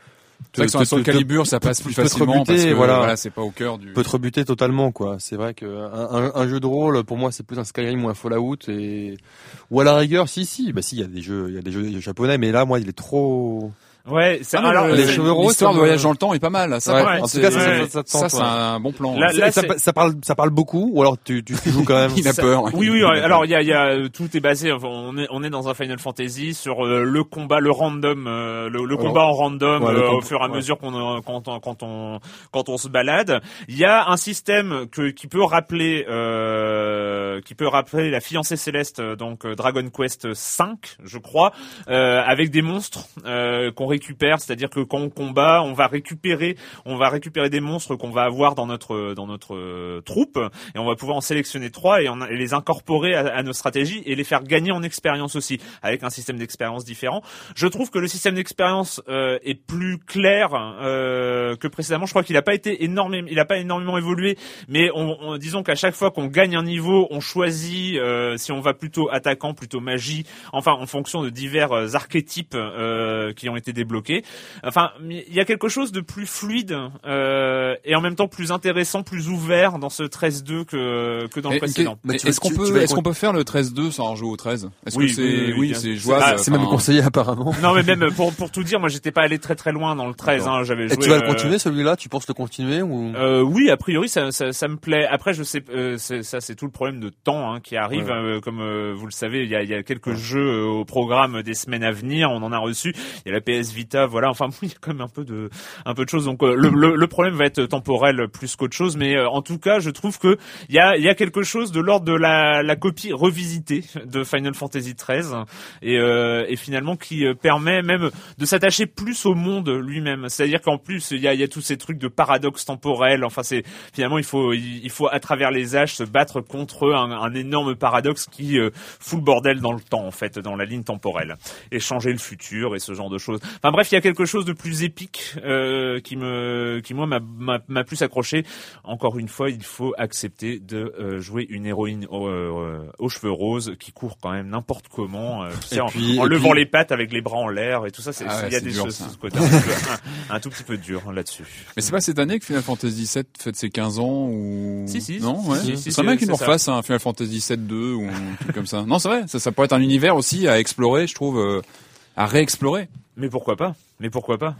C'est vrai que sur un Soul ça passe plus peut te facilement rebuter, parce que voilà. voilà, c'est pas au cœur du. peut te rebuter totalement quoi c'est vrai que un, un, un jeu de rôle pour moi c'est plus un Skyrim ou un Fallout et ou à la rigueur si si bah si il y a des jeux il y a des jeux japonais mais là moi il est trop ouais c'est Ah alors le- les cheveux roses, L'histoire de voyage dans le temps est pas mal. Ça, Ouais, en tout cas, c'est- ça- ça- ça c'est ouais. un bon plan. Là- ça, parle ça parle beaucoup ou alors tu tu, tu joues quand même [LAUGHS] il a Ça- peur. Oui, oui. ouais. Alors, il y a, il y a, euh, tout est basé. enfin, on est, on est dans un Final Fantasy sur euh, le combat, le random, euh, le, le Alors, combat en random ouais, euh, au fur et à ouais. mesure qu'on, euh, quand, on, quand on, quand on se balade. Il y a un système que, qui peut rappeler, euh, qui peut rappeler la fiancée céleste, donc Dragon Quest 5, je crois, euh, avec des monstres euh, qu'on récupère. C'est-à-dire que quand on combat, on va récupérer, on va récupérer des monstres qu'on va avoir dans notre, dans notre euh, troupe et on va pouvoir en sélectionner trois et, les incorporer à, nos stratégies et les faire gagner en expérience aussi avec un système d'expérience différent. Je trouve que le système d'expérience euh, est plus clair euh, que précédemment. Je crois qu'il n'a pas été énormément, il a pas énormément évolué, mais on, on- disons qu'à chaque fois qu'on gagne un niveau, on choisit euh, si on va plutôt attaquant, plutôt magie, enfin en fonction de divers euh, archétypes euh, qui ont été débloqués. Enfin, il y a quelque chose de plus fluide euh, et en même temps plus intéressant, plus ouvert dans ce 13-2 que que dans le précédent. Est-ce qu'on peut, est-ce qu'on peut faire le 13-2 sans jouer au 13 Est-ce Oui, que c'est, oui, oui, oui, bien c'est jouable Ah, c'est même conseillé apparemment Non mais même pour pour tout dire, moi j'étais pas allé très très loin dans le 13. Hein, J'avais et joué. tu vas le euh, continuer celui-là? Tu penses le continuer ou? Euh, oui, a priori, ça, ça, ça me plaît. Après, je sais, euh, ça, c'est tout le problème de temps hein, qui arrive. Ouais. Euh, comme euh, vous le savez, il y a, il y a quelques jeux euh, au programme des semaines à venir. On en a reçu. Il y a la PS Voilà. Enfin, [LAUGHS] il y a quand même un peu de, un peu de choses. Donc, euh, le, le, le problème va être temporel plus qu'autre chose. Mais euh, en tout cas, je trouve que il y a, y a quelque chose de l'ordre de la, la copie revisitée de Final Fantasy XIII et, euh, et finalement qui euh, permet même de s'attacher plus au monde lui-même. C'est-à-dire qu'en plus, il y a, y a tous ces trucs de paradoxe temporel. Enfin, c'est finalement il faut il, il faut à travers les âges se battre contre un, un énorme paradoxe qui euh, fout le bordel dans le temps en fait, dans la ligne temporelle, et changer le futur et ce genre de choses. Enfin bref, il y a quelque chose de plus épique euh, qui me qui moi m'a- m'a m'a plus accroché. Encore une fois, il faut accepter de euh, jouer une héroïne au- euh, aux cheveux roses qui court quand même n'importe comment, euh, en, puis- en levant puis- les pattes avec les bras en l'air et tout ça. c'est- Ah ouais, il y a c'est des dur, choses ce côté un, un- un tout petit peu dur là-dessus. Mais c'est pas cette année que Final Fantasy VII fête ses 15 ans ou Si, si, non ouais. si, si, serait bien c'est- qu'ils nous c'est refassent un Final Fantasy VII 2 ou un truc comme ça. Non, c'est vrai, ça, ça pourrait être un univers aussi à explorer, je trouve, euh, à réexplorer. Mais pourquoi pas? Mais pourquoi pas?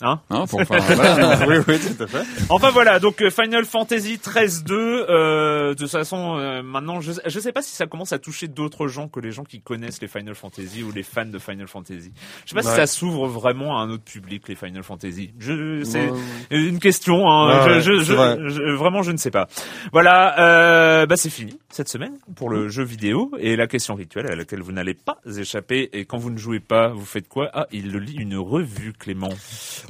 Hein Hein, pour, [LAUGHS] enfin, voilà. oui, oui, tout à fait. Enfin voilà, donc euh, Final Fantasy 13 2 euh, de toute façon euh, maintenant je je sais pas si ça commence à toucher d'autres gens que les gens qui connaissent les Final Fantasy ou les fans de Final Fantasy. Je sais pas si ça s'ouvre vraiment à un autre public les Final Fantasy. Je c'est Ouais, une question hein, Ouais, je, je, je- vrai. je- vraiment je ne sais pas. Voilà, euh, bah c'est fini cette semaine pour le jeu vidéo et la question rituelle à laquelle vous n'allez pas échapper et quand vous ne jouez pas, vous faites quoi? Ah, il le lit une revue Clément.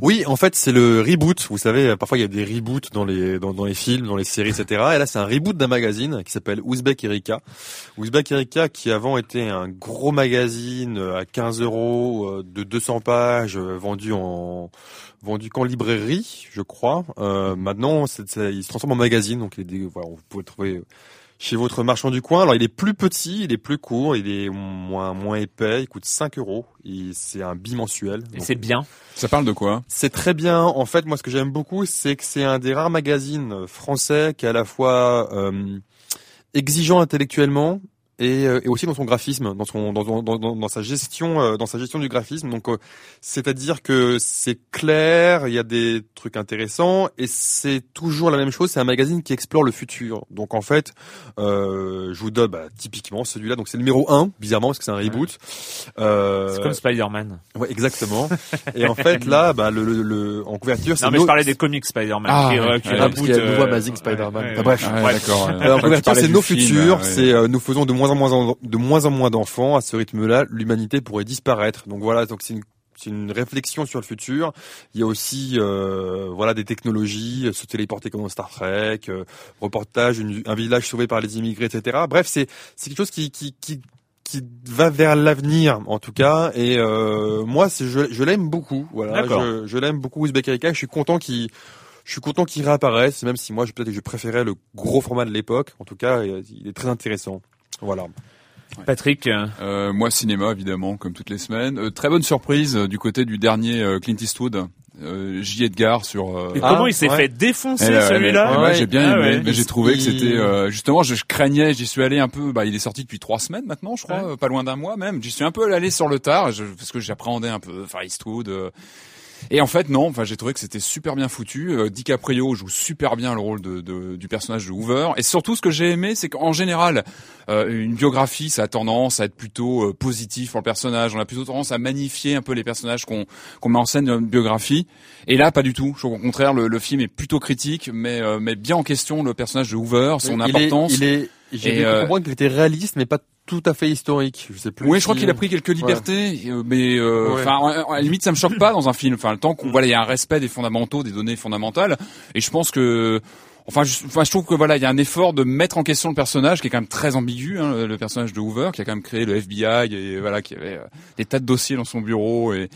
Oui, en fait, c'est le reboot. Vous savez, parfois il y a des reboots dans les dans, les films, dans les séries, etc. Et là, c'est un reboot d'un magazine qui s'appelle Ouzbek Erika. Ouzbek Erika, qui avant était un gros magazine euh, à 15 euros euh, de 200 pages, euh, vendu en vendu qu'en librairie, je crois. Maintenant, il se transforme en magazine, donc il est des- voilà, vous pouvez trouver chez votre marchand du coin. Alors il est plus petit, il est plus court, il est moins moins épais, il coûte 5 euros. Et C'est un bimensuel. Et c'est bien. Ça parle de quoi c'est très bien. En fait, moi, ce que j'aime beaucoup, c'est que c'est un des rares magazines français qui est à la fois euh, exigeant intellectuellement et, euh, et aussi dans son graphisme, dans son dans, dans, dans, dans sa gestion euh, dans sa gestion du graphisme. Donc, euh, c'est-à-dire que c'est clair, il y a des trucs intéressants et c'est toujours la même chose. C'est un magazine qui explore le futur. Donc, en fait, euh, je vous donne bah, typiquement celui-là. Donc, c'est le numéro 1, bizarrement parce que c'est un reboot. Euh, C'est comme Spider-Man. Ouais, exactement. Et en fait, là, bah, le, le, le- en couverture, c'est Non mais no- je parlais des comics Spider-Man Ah, qui, ouais, qui ouais, Ah, parce qu'il y a le nouveau Amazing Spider-Man. ouais, Enfin, bref. Ah, ouais, Bref. d'accord. en Tu couverture, c'est nos futurs, ouais. c'est euh, nous faisons de moins en moins de moins en moins d'enfants. À ce rythme-là, l'humanité pourrait disparaître. Donc voilà, donc c'est une c'est une réflexion sur le futur. Il y a aussi euh, voilà des technologies, euh, se téléporter comme dans Star Trek, euh, reportage, une- un village sauvé par les immigrés, etc. Bref, c'est c'est quelque chose qui qui qui qui va vers l'avenir en tout cas et euh, moi c'est je, je l'aime beaucoup voilà je, je l'aime beaucoup Uzbek Erika je suis content qu'il je suis content qu'il réapparaisse même si moi je peut-être que je préférais le gros format de l'époque en tout cas il est très intéressant voilà Patrick, euh, Euh, moi, cinéma, évidemment, comme toutes les semaines. Euh, très bonne surprise euh, du côté du dernier euh, Clint Eastwood, euh, J. Edgar sur... euh, et Ah, comment il s'est ouais. fait défoncer Eh celui-là mais- ouais, Ouais. j'ai bien Ah aimé, ouais. mais j'ai Il- trouvé que c'était euh, justement, je, je craignais, j'y suis allé un peu. Bah, il est sorti depuis trois semaines maintenant, je crois, Ouais. euh, pas loin d'un mois même. J'y suis un peu allé sur le tard, je- parce que j'appréhendais un peu Far Eastwood. Et en fait, non. Enfin, j'ai trouvé que c'était super bien foutu. Euh, DiCaprio joue super bien le rôle de, de- du personnage de Hoover. Et surtout, ce que j'ai aimé, c'est qu'en général, euh, une biographie, ça a tendance à être plutôt euh, positif pour le personnage. On a plutôt tendance à magnifier un peu les personnages qu'on qu'on met en scène dans une biographie. Et là, pas du tout. Au contraire, le, le film est plutôt critique, mais euh, met bien en question le personnage de Hoover, son il importance. est, il est j'ai euh, comprendre qu'il était réaliste mais pas tout à fait historique je sais plus Oui, je crois qu'il a pris quelques libertés, euh, mais euh, Ouais. à la limite, ça me choque pas dans un film. Enfin, le temps qu'on voilà, il y a un respect des fondamentaux, des données fondamentales, et je pense que, enfin, je, enfin, je trouve que voilà, il y a un effort de mettre en question le personnage qui est quand même très ambigu, hein, le, personnage de Hoover, qui a quand même créé le FBI et voilà, qui avait euh, des tas de dossiers dans son bureau et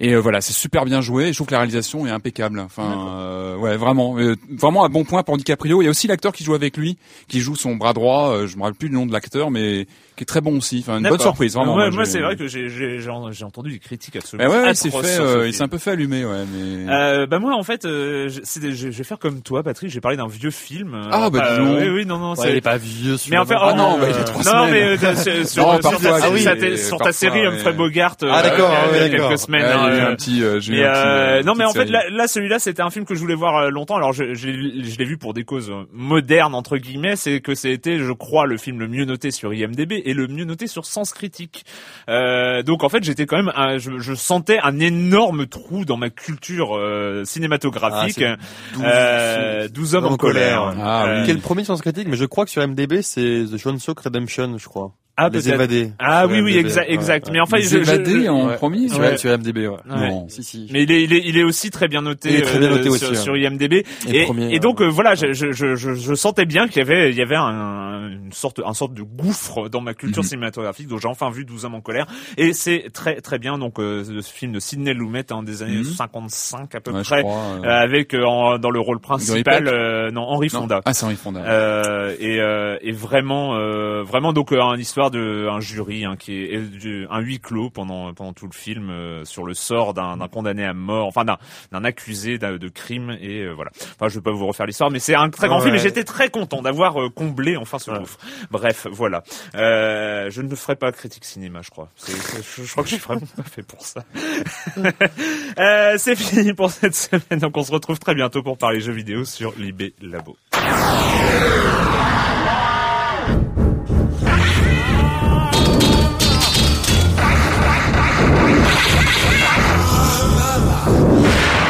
et euh, voilà, c'est super bien joué. Je trouve que la réalisation est impeccable. Enfin, euh, ouais, vraiment, vraiment un bon point pour DiCaprio. Il y a aussi l'acteur qui joue avec lui, qui joue son bras droit. euh, je me rappelle plus le nom de l'acteur, mais qui est très bon aussi. Enfin, une bonne surprise, vraiment. Ouais, Moi, c'est vrai que j'ai j'ai j'ai en- j'ai entendu des critiques Mais absolument. ouais, ouais, il s'est fait, euh, il film. s'est un peu fait allumer, ouais. Mais Euh, bah moi en fait, euh, je, c'est des- je, je vais faire comme toi, Patrick. J'ai parlé d'un vieux film. Ah, bah, dis Euh, oui, oui, non, non. Ouais, c'est- il est pas vieux mais celui-là en fait, non oh, plus. non, bah, il a trois non, semaines. mais euh, sur, [LAUGHS] sur, Non, parfois, ah sur ta- sur ta série Humphrey. Bogart. euh, Ah, d'accord, il y a- ah, quelques semaines. J'ai eu euh, un petit, euh, j'ai eu mais un petit, euh, euh, non, mais en fait, là, là, celui-là, c'était un film que je voulais voir euh, longtemps. Alors, je, je, l'ai- je l'ai vu pour des causes euh, modernes entre guillemets. C'est que c'était, je crois, le film le mieux noté sur IMDb et le mieux noté sur Sens Critique. Euh, donc, en fait, j'étais quand même, un- je, je sentais un énorme trou dans ma culture euh, cinématographique. Ah, c'est euh, 12 hommes en colère. Ah, oui. Euh, qui est le premier sens critique? Mais je crois que sur MDB c'est The Sean Soak Redemption je crois Ah, les évadés Ah oui, oui, IMDb, exact, ouais, exact. ouais. Mais enfin, Les je, je- évadés je- en Ouais. premier. sur, Ouais. sur MDB ouais. Ouais. Non. si si Mais il est, il est, il est aussi très bien noté, Il est très bien euh, noté aussi, sur, ouais. sur IMDb. Et Et, premier, et donc ouais. euh, voilà, je, je, je, je, je sentais bien qu'il y avait, il y avait un, une sorte, un sorte de gouffre dans ma culture Mhm. cinématographique. Donc j'ai enfin vu 12 hommes en colère, et c'est très très bien. Donc euh, ce film de Sidney Lumet hein, des années Mhm. 55 à peu près, crois, euh, avec euh, en- dans le rôle principal, euh, non Henri non. Fonda. Ah, c'est Henri Fonda. Euh, et, euh, et vraiment, euh, vraiment donc euh, une histoire l'histoire d'un jury hein, qui est un huis clos pendant pendant tout le film euh, sur le sort d'un condamné à mort, enfin d'un accusé de crime et euh, voilà. Enfin, je vais pas vous refaire l'histoire, mais c'est un très grand Ouais. film et j'étais très content d'avoir euh, comblé enfin ce gouffre. Bref, voilà. Euh, je ne ferai pas critique cinéma, je crois. Je, je crois que je suis vraiment pas fait pour ça. [LAUGHS] C'est fini pour cette semaine, donc on se retrouve très bientôt pour parler jeux vidéo sur l'IB Labo. Ah!